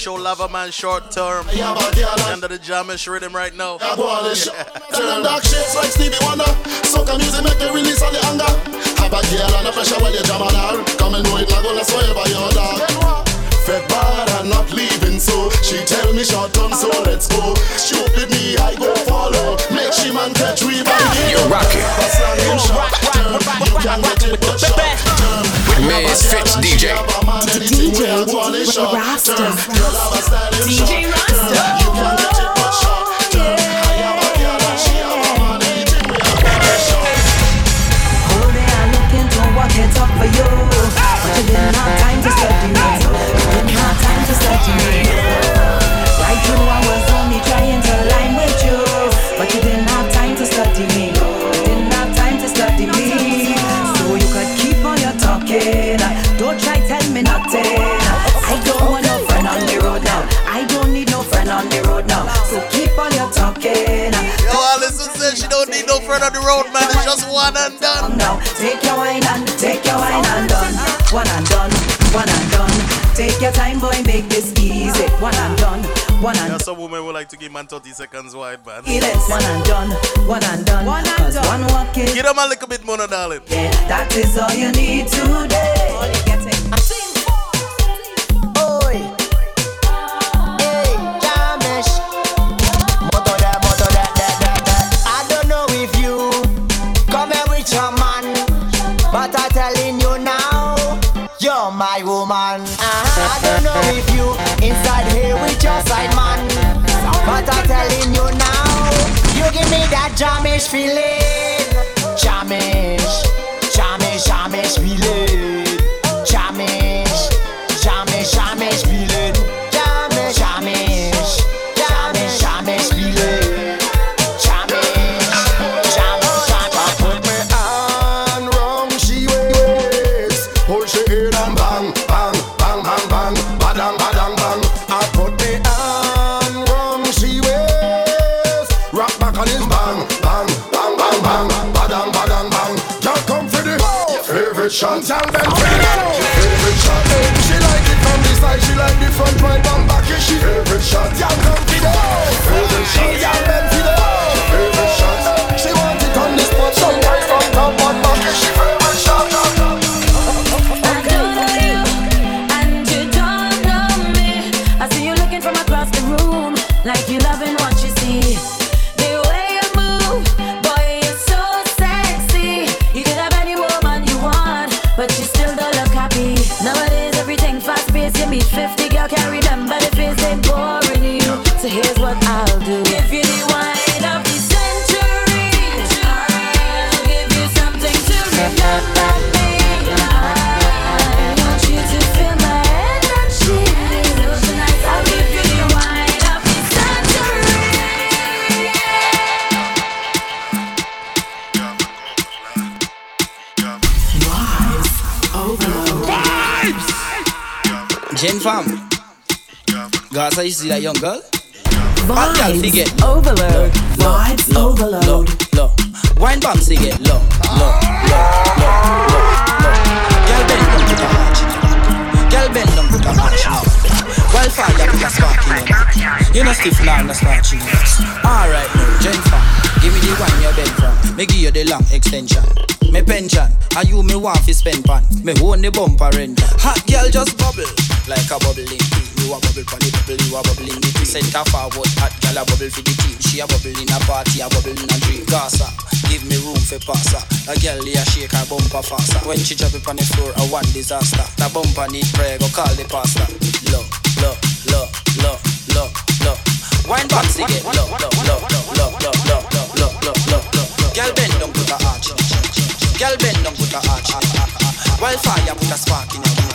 Show. Lava Man short term.
Yeah, but girl,
Under the jamish rhythm right now.
Go
on the
women would like to give man 30 seconds wide, man.
One and done, one and done. One and done. One walk in.
Give them a little bit more, darling.
Yeah, that is all you need today. All
Guys, I you see that young girl? Hot girl,
Vibes
figure.
overload. Vibes overload.
Low. Wine bomb, see get low, low, low, low, low, low. Girl bend down, put a arch. Girl bend down, put a arch now. Wildfire, put a spark in it. You know stiff now, no starch in it. Alright now, fam. Give me the wine you bend from. Me give you the long extension. Me pension, and you me want fi spend pan. Me own the bumper rent. Hot girl just bubble like a bubbling tea. You a bubble pon the bubble, you a bubble in the tea. Center forward, hot girl a bubble for the team. She a bubble in a party, a bubble in a dream. Gaza, give me room for passer. A girl a shake her bumper faster. When she drop it on the floor, a one disaster. The bumper need prayer, go call the pastor. Low, low, low, low, low, low. Wine box again. Low, low, low, low, low, low, low, low, low, low, low, low. Girl bend down, put a arch. Girl bend down, put a arch. Wildfire, put a spark in your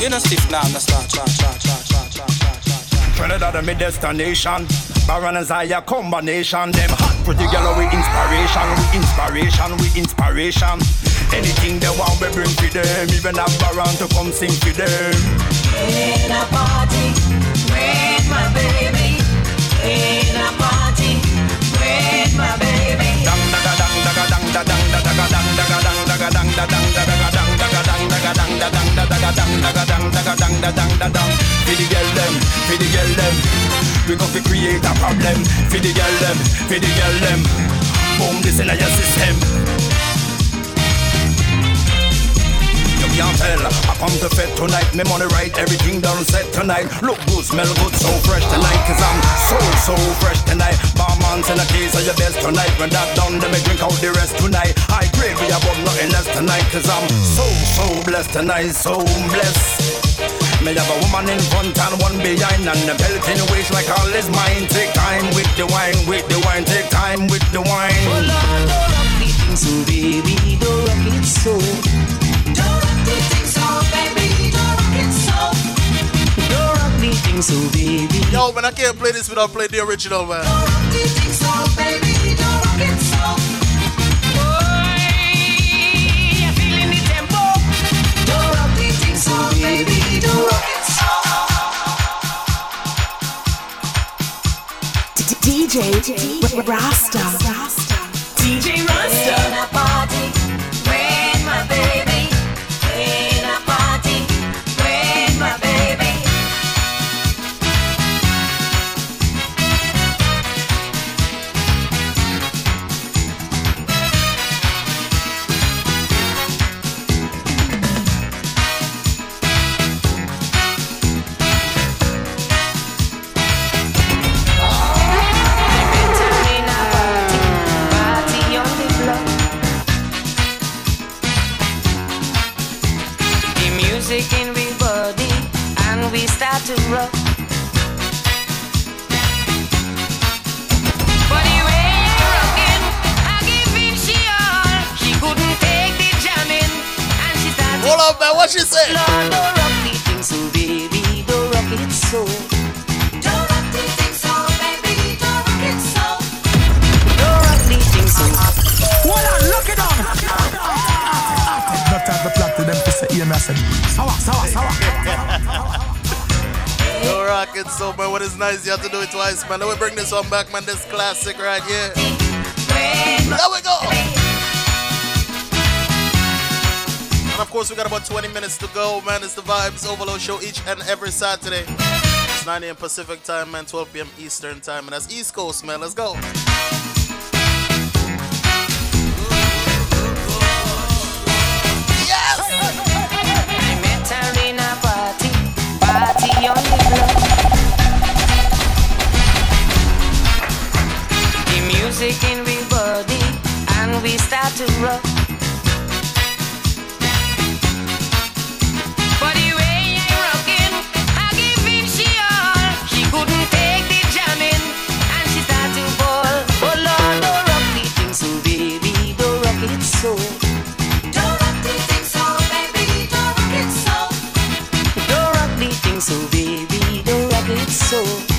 You know stiff now, no start, cha, cha, cha, cha, cha, cha, cha.
Trinidad are my destination. Baron and Zaya combination. Them hot pretty girl with inspiration, with inspiration, with inspiration. Anything they want, we bring for them. Even a Baron to come sing for them.
In a party with my baby. In a party with my baby.
Dang daga dang daga dang da da da dang da dang da dang da dang da dang. For the girl them, for the girl them, we got to create a problem. For the girl them, for the girl them, boom this in your system. I come to fed tonight. Me money right, everything done set tonight. Look good, smell good, so fresh tonight. Cause I'm so, so fresh tonight. Barman's in a case of your best tonight. When that done, then me drink out the rest tonight. I grade we above nothing less tonight. Cause I'm so, so blessed tonight. So blessed. Me have a woman in front and one behind And the belt in the waist like all is mine Take time with the wine, with the wine Take time with the wine
Oh Lord, don't rock so baby, don't rock it so. Rock the thing so baby.
Yo, man, I can't play this without playing the original, man.
Don't rock the thing music in we body and we start to rock. But the way you rockin', I give it she all. She couldn't take the jamming and she started.
Hold up, man. What she say?
Lord, don't rock the thing so, baby, don't rock it so. Don't rock the thing so, baby, don't rock it so. Don't rock the thing so.
Hold on, look it on. Not have the plot to them to say, hear me, I said, sour, sour, sour.
Yo, rocket so, man. What is nice, you have to do it twice, man. Let me bring this one back, man. This classic right here. There we go. And of course, we got about 20 minutes to go, man. It's the Vibes Overload Show each and every Saturday. It's 9 a.m. Pacific time, man. 12 p.m. Eastern time. And that's East Coast, man. Let's go.
Music in we body and we start to rock. Rock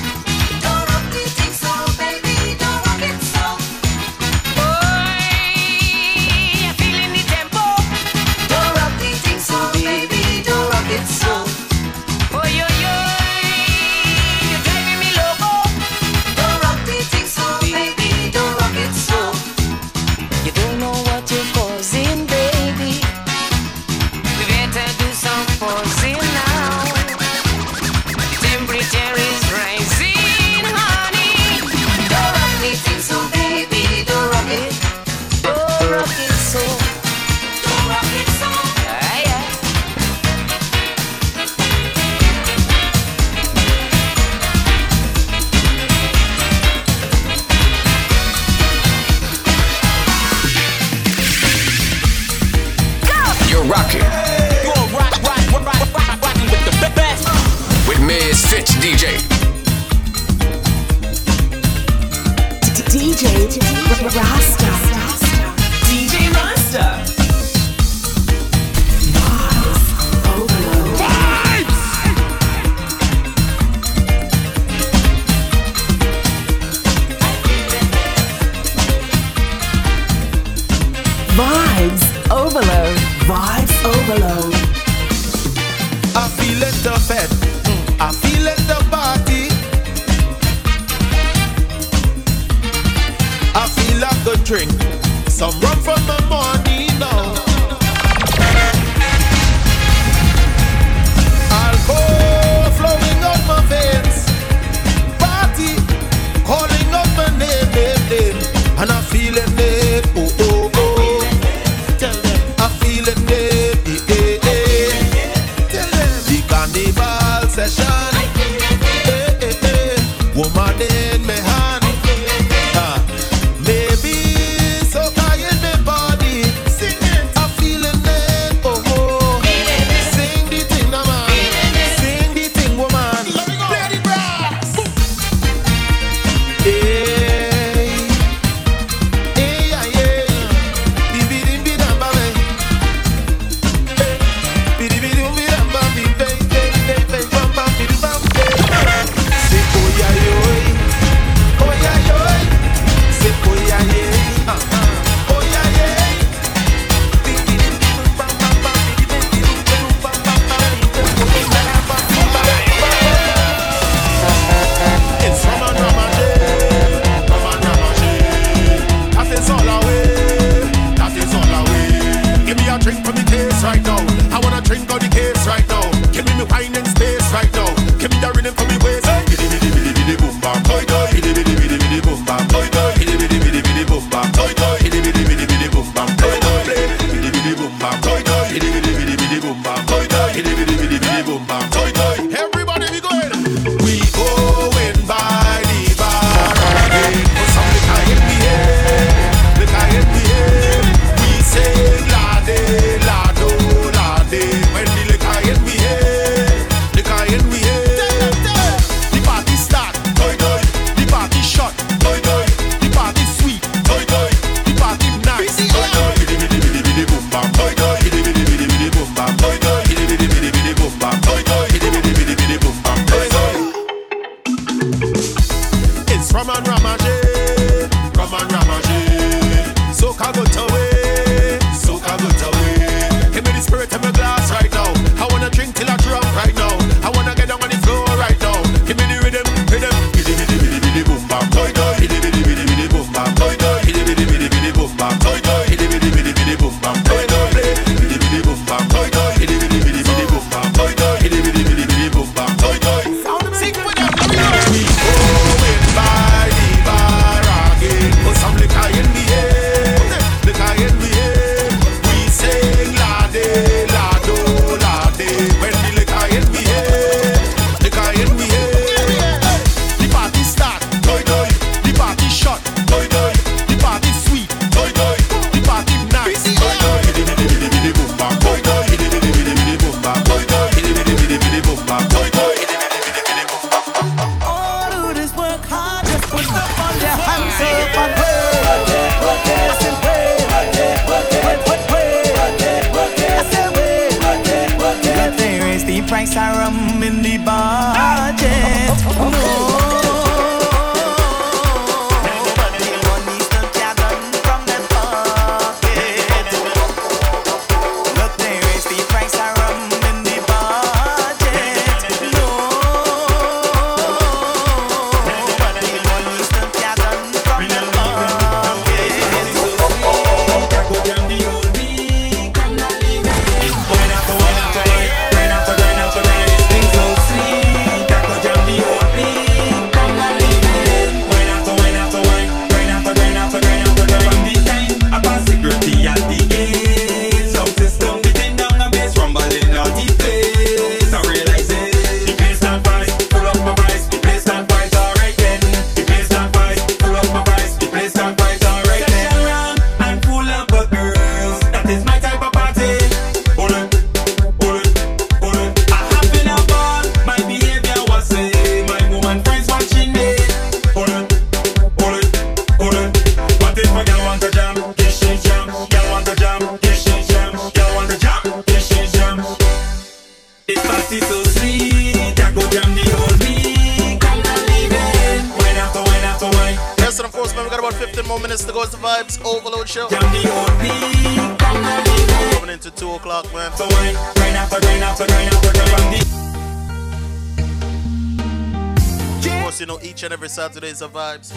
out
today's vibes.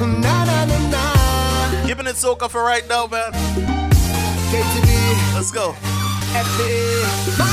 Na, na, na, na.
Keeping it soca for right
now,
man. KTV.
Let's go.
FA.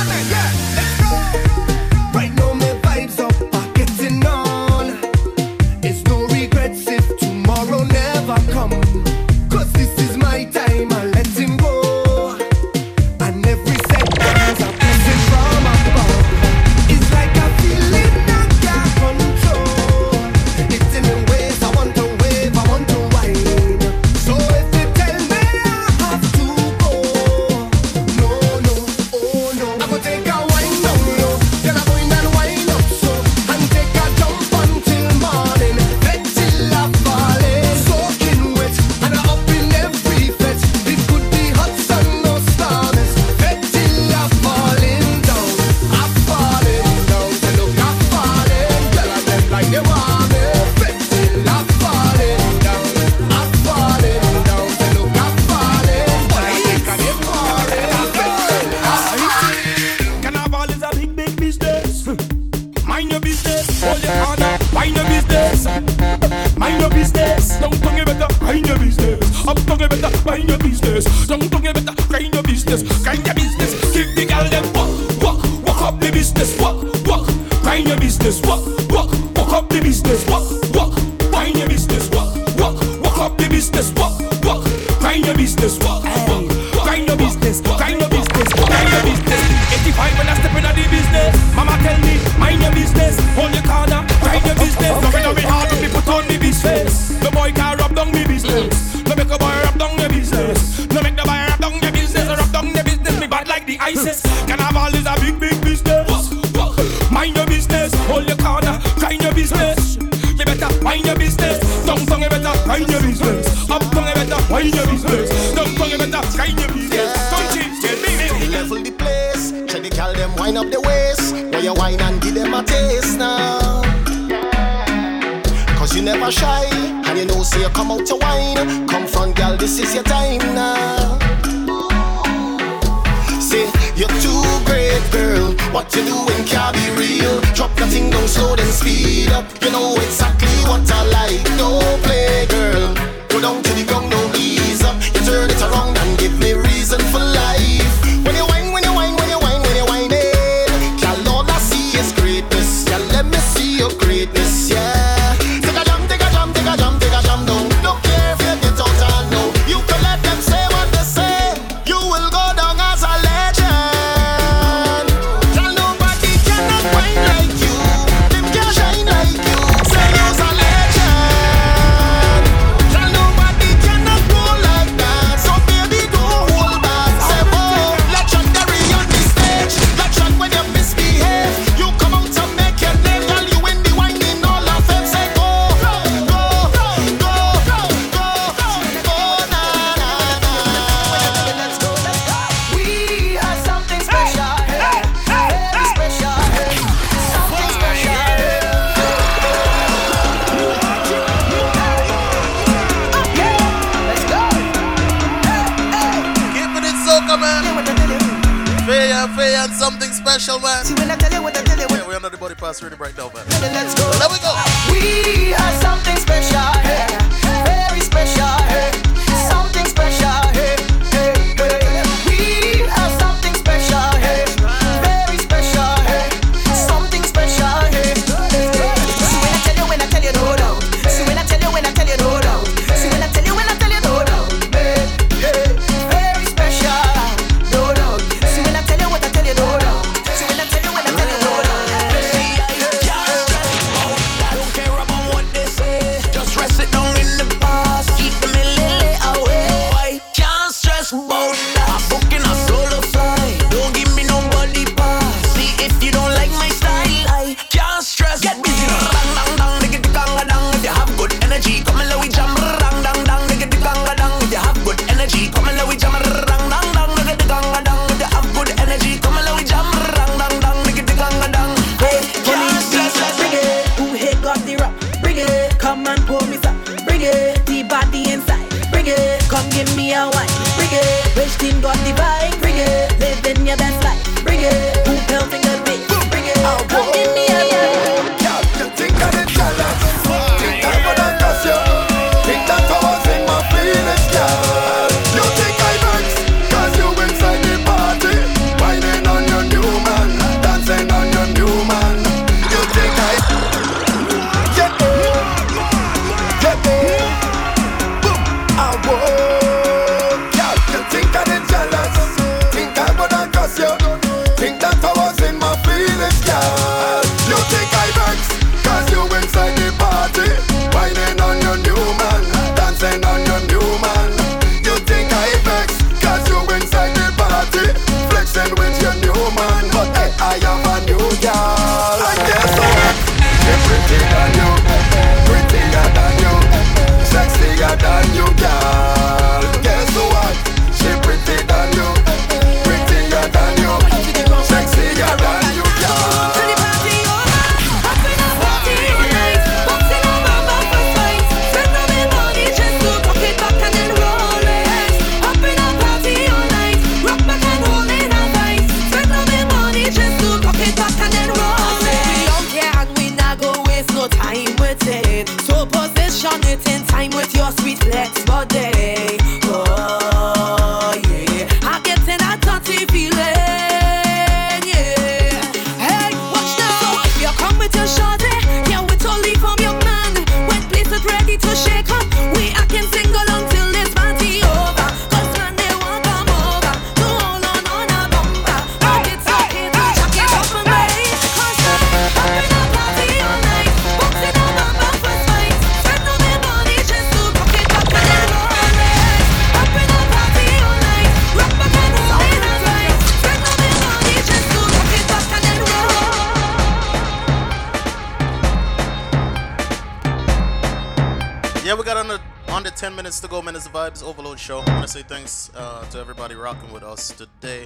10 minutes to go, the Vibes Overload Show. I want to say thanks uh, to everybody rocking with us today.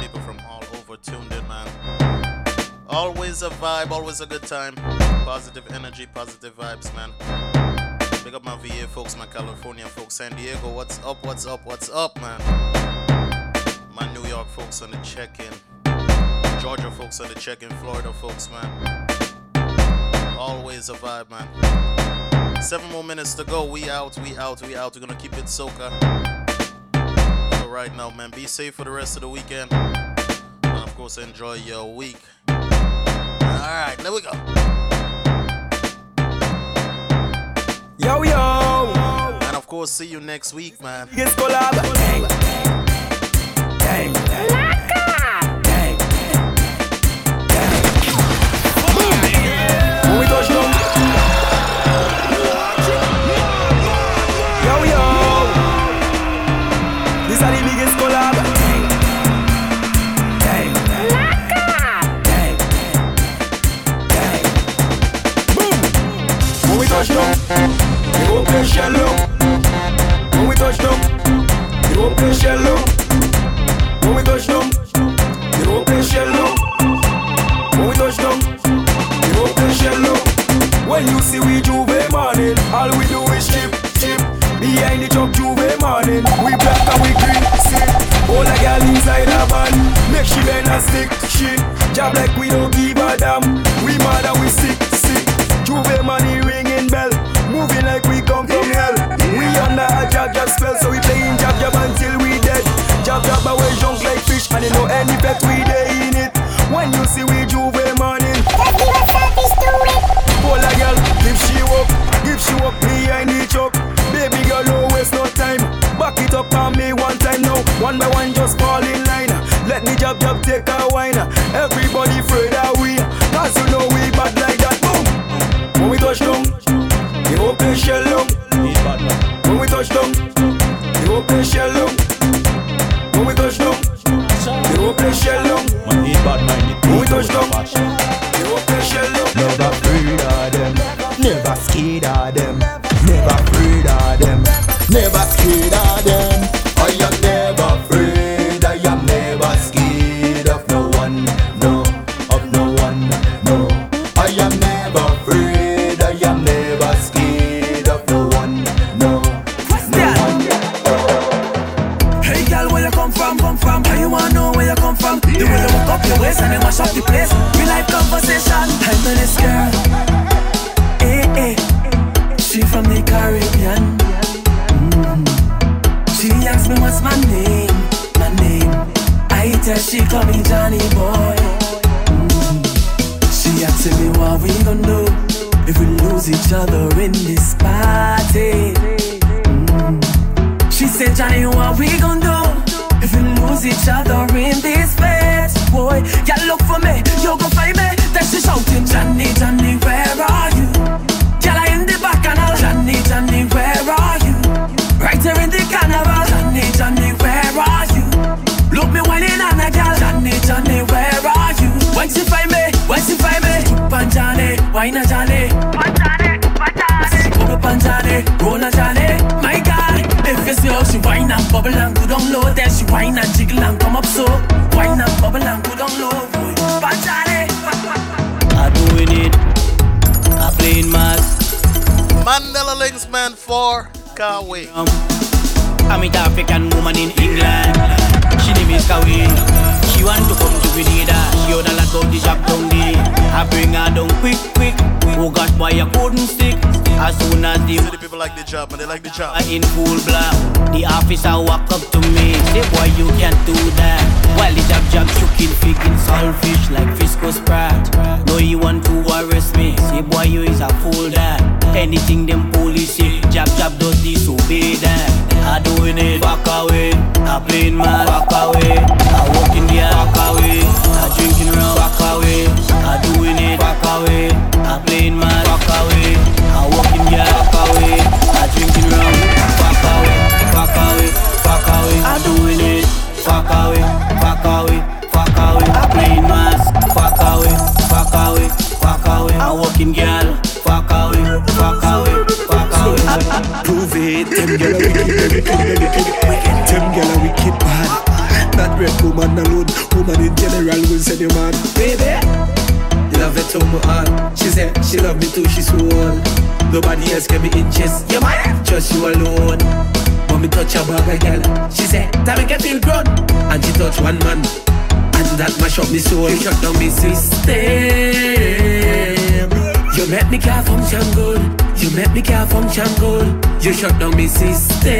People from all over tuned in, man. Always a vibe, always a good time. Positive energy, positive vibes, man. Big up my VA folks, my California folks, San Diego. What's up, what's up, what's up, man? My New York folks on the check in. Georgia folks on the check in. Florida folks, man. Always a vibe, man. Seven more minutes to go. We out, we out, we out. We're gonna keep it soca. For right now, man. Be safe for the rest of the weekend. And of course, enjoy your week. Alright, there we go.
Yo, yo.
And of course, see you next week, man.
Biggest collab. Gang, gang, gang. Touch down, we go play shallow. When we touch down, we go play shallow. When we touch down, we go play shallow. When we touch down, we go play shallow. When you see we J'ouvert morning, all we do is chip, chip. Behind the truck J'ouvert morning, we black and we green, see. All a girl inside a van, make she bend and stick, shit. Job like we don't give a damn. We mad and we sick. J'ouvert money ringing bell, moving like we come from hell. We under a jab jab spell, so we playing jab jab until we dead. Jab jab away junk like fish, and you know any bet we dey in it. When you see we J'ouvert morning, Pull a girl, if she up, if she up behind the truck. Baby girl, don't waste no time. Back it up on me one time now. One by one, just fall in line. Let me jab jab take a wine. Everybody afraid of we, cause you know we bad like touch down, the whole place shell down. When we touch down, the whole place shell down. When we touch down, the whole place shell down. When we touch down,
Johnny, wine a Johnny. Pan Johnny, pan Johnny. Go to Pan Johnny, roll a Johnny. My God, if you see how she whine and bubble and go down low, then she whine and jiggle and come up so. Whine and bubble and go down low, boy. Pan Johnny.
I doing it. I playing mass.
Mandela Links, man, for Kawi.
Um, I meet African woman in England. She name is Kawi. She want to come to Grenada. She on a lot of the job down there. I bring her down quick, quick. Oh God, why I couldn't stick? As soon as the
The people like the job, man. They like the job.
I in full black, the officer walk up to me. Say, boy, you can't do that. While the jab jab choking, picking saltfish like Fisco Sprat. No, you want to arrest me. Say, boy, you is a fool that. Anything them police say, jab jab does disobey that. I doing it, fuck away. I playing mad, fuck away. I walk in the fuck away. I drinking around, fuck away. I doing it, fuck away. I playing mad, fuck away. I walk in the fuck away. I drinking around, fuck away, fuck away, fuck away. I doing it, fuck away, fuck away, fuck away. I playing mask, fuck away, fuck away, away. I walking girl, fuck away, fuck away, fuck away.
Prove it, them
any, any, any. Them girl a wicked bad. Not red woman alone, woman in general will say the man.
Baby, love it to my heart. She said she love me too, she's so. Nobody else can be interest. You might just you alone. Me touch her bag, girl, she said that make her feel grown. And she touch one man, that mash up me soul. You shut down me system. You make me car function good. You make me car function good. You shut down me system.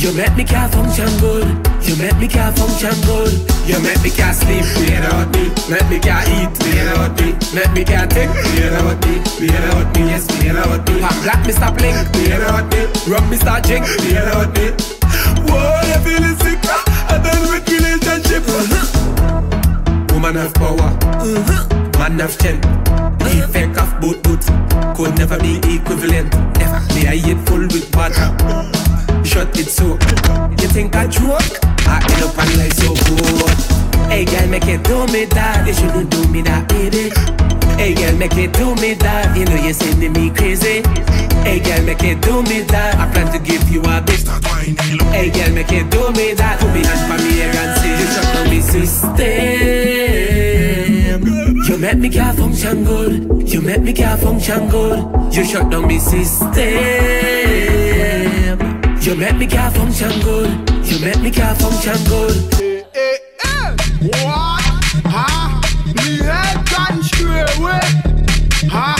You make me car function good. You make me car function good. You make me car sleep without me. Make me car eat without me. Make me car think without me. Without me, yes, without me. Pop black stop blink without me. Rum start drink without me. Whoa, you feeling sick? I done relationship. Woman have power. Man have strength. Effect of boot boot could never be equivalent. Never. Me I eat full with water. Shut it so. You think I joke? I end up on life so good. Hey girl, make it do me that. You shouldn't do me that, baby. Hey girl, make it do me that. You know you're sending me crazy. Hey girl, make it do me that. I plan to give you a bit. Hey girl, make it do me that. Put me hand for me here and say you shut down me system. You make me car function good. You make me car function good. You shut down me system. You make me car function good. You make me car function good.
What? Ha? Me head gone straight away. Ha?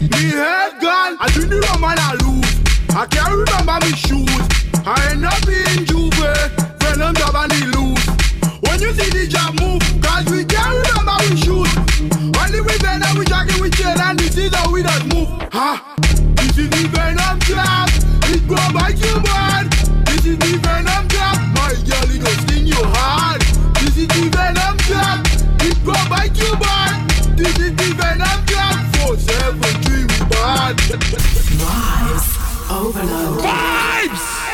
Me head gone. I do the rum and I lose. I can't remember me shoes. I end up in J'ouvert. Them job and he lose. When you see the job move, cause we in shoes. Only with venom we jacking, with chain and this is how we not move. Ha! This is the venom trap.
It go by human. This is the venom trap. My girl, it goes in your heart. This is the venom trap. It go by human. This is the venom trap. Four seven three we bad. Vibes overload. Vibes.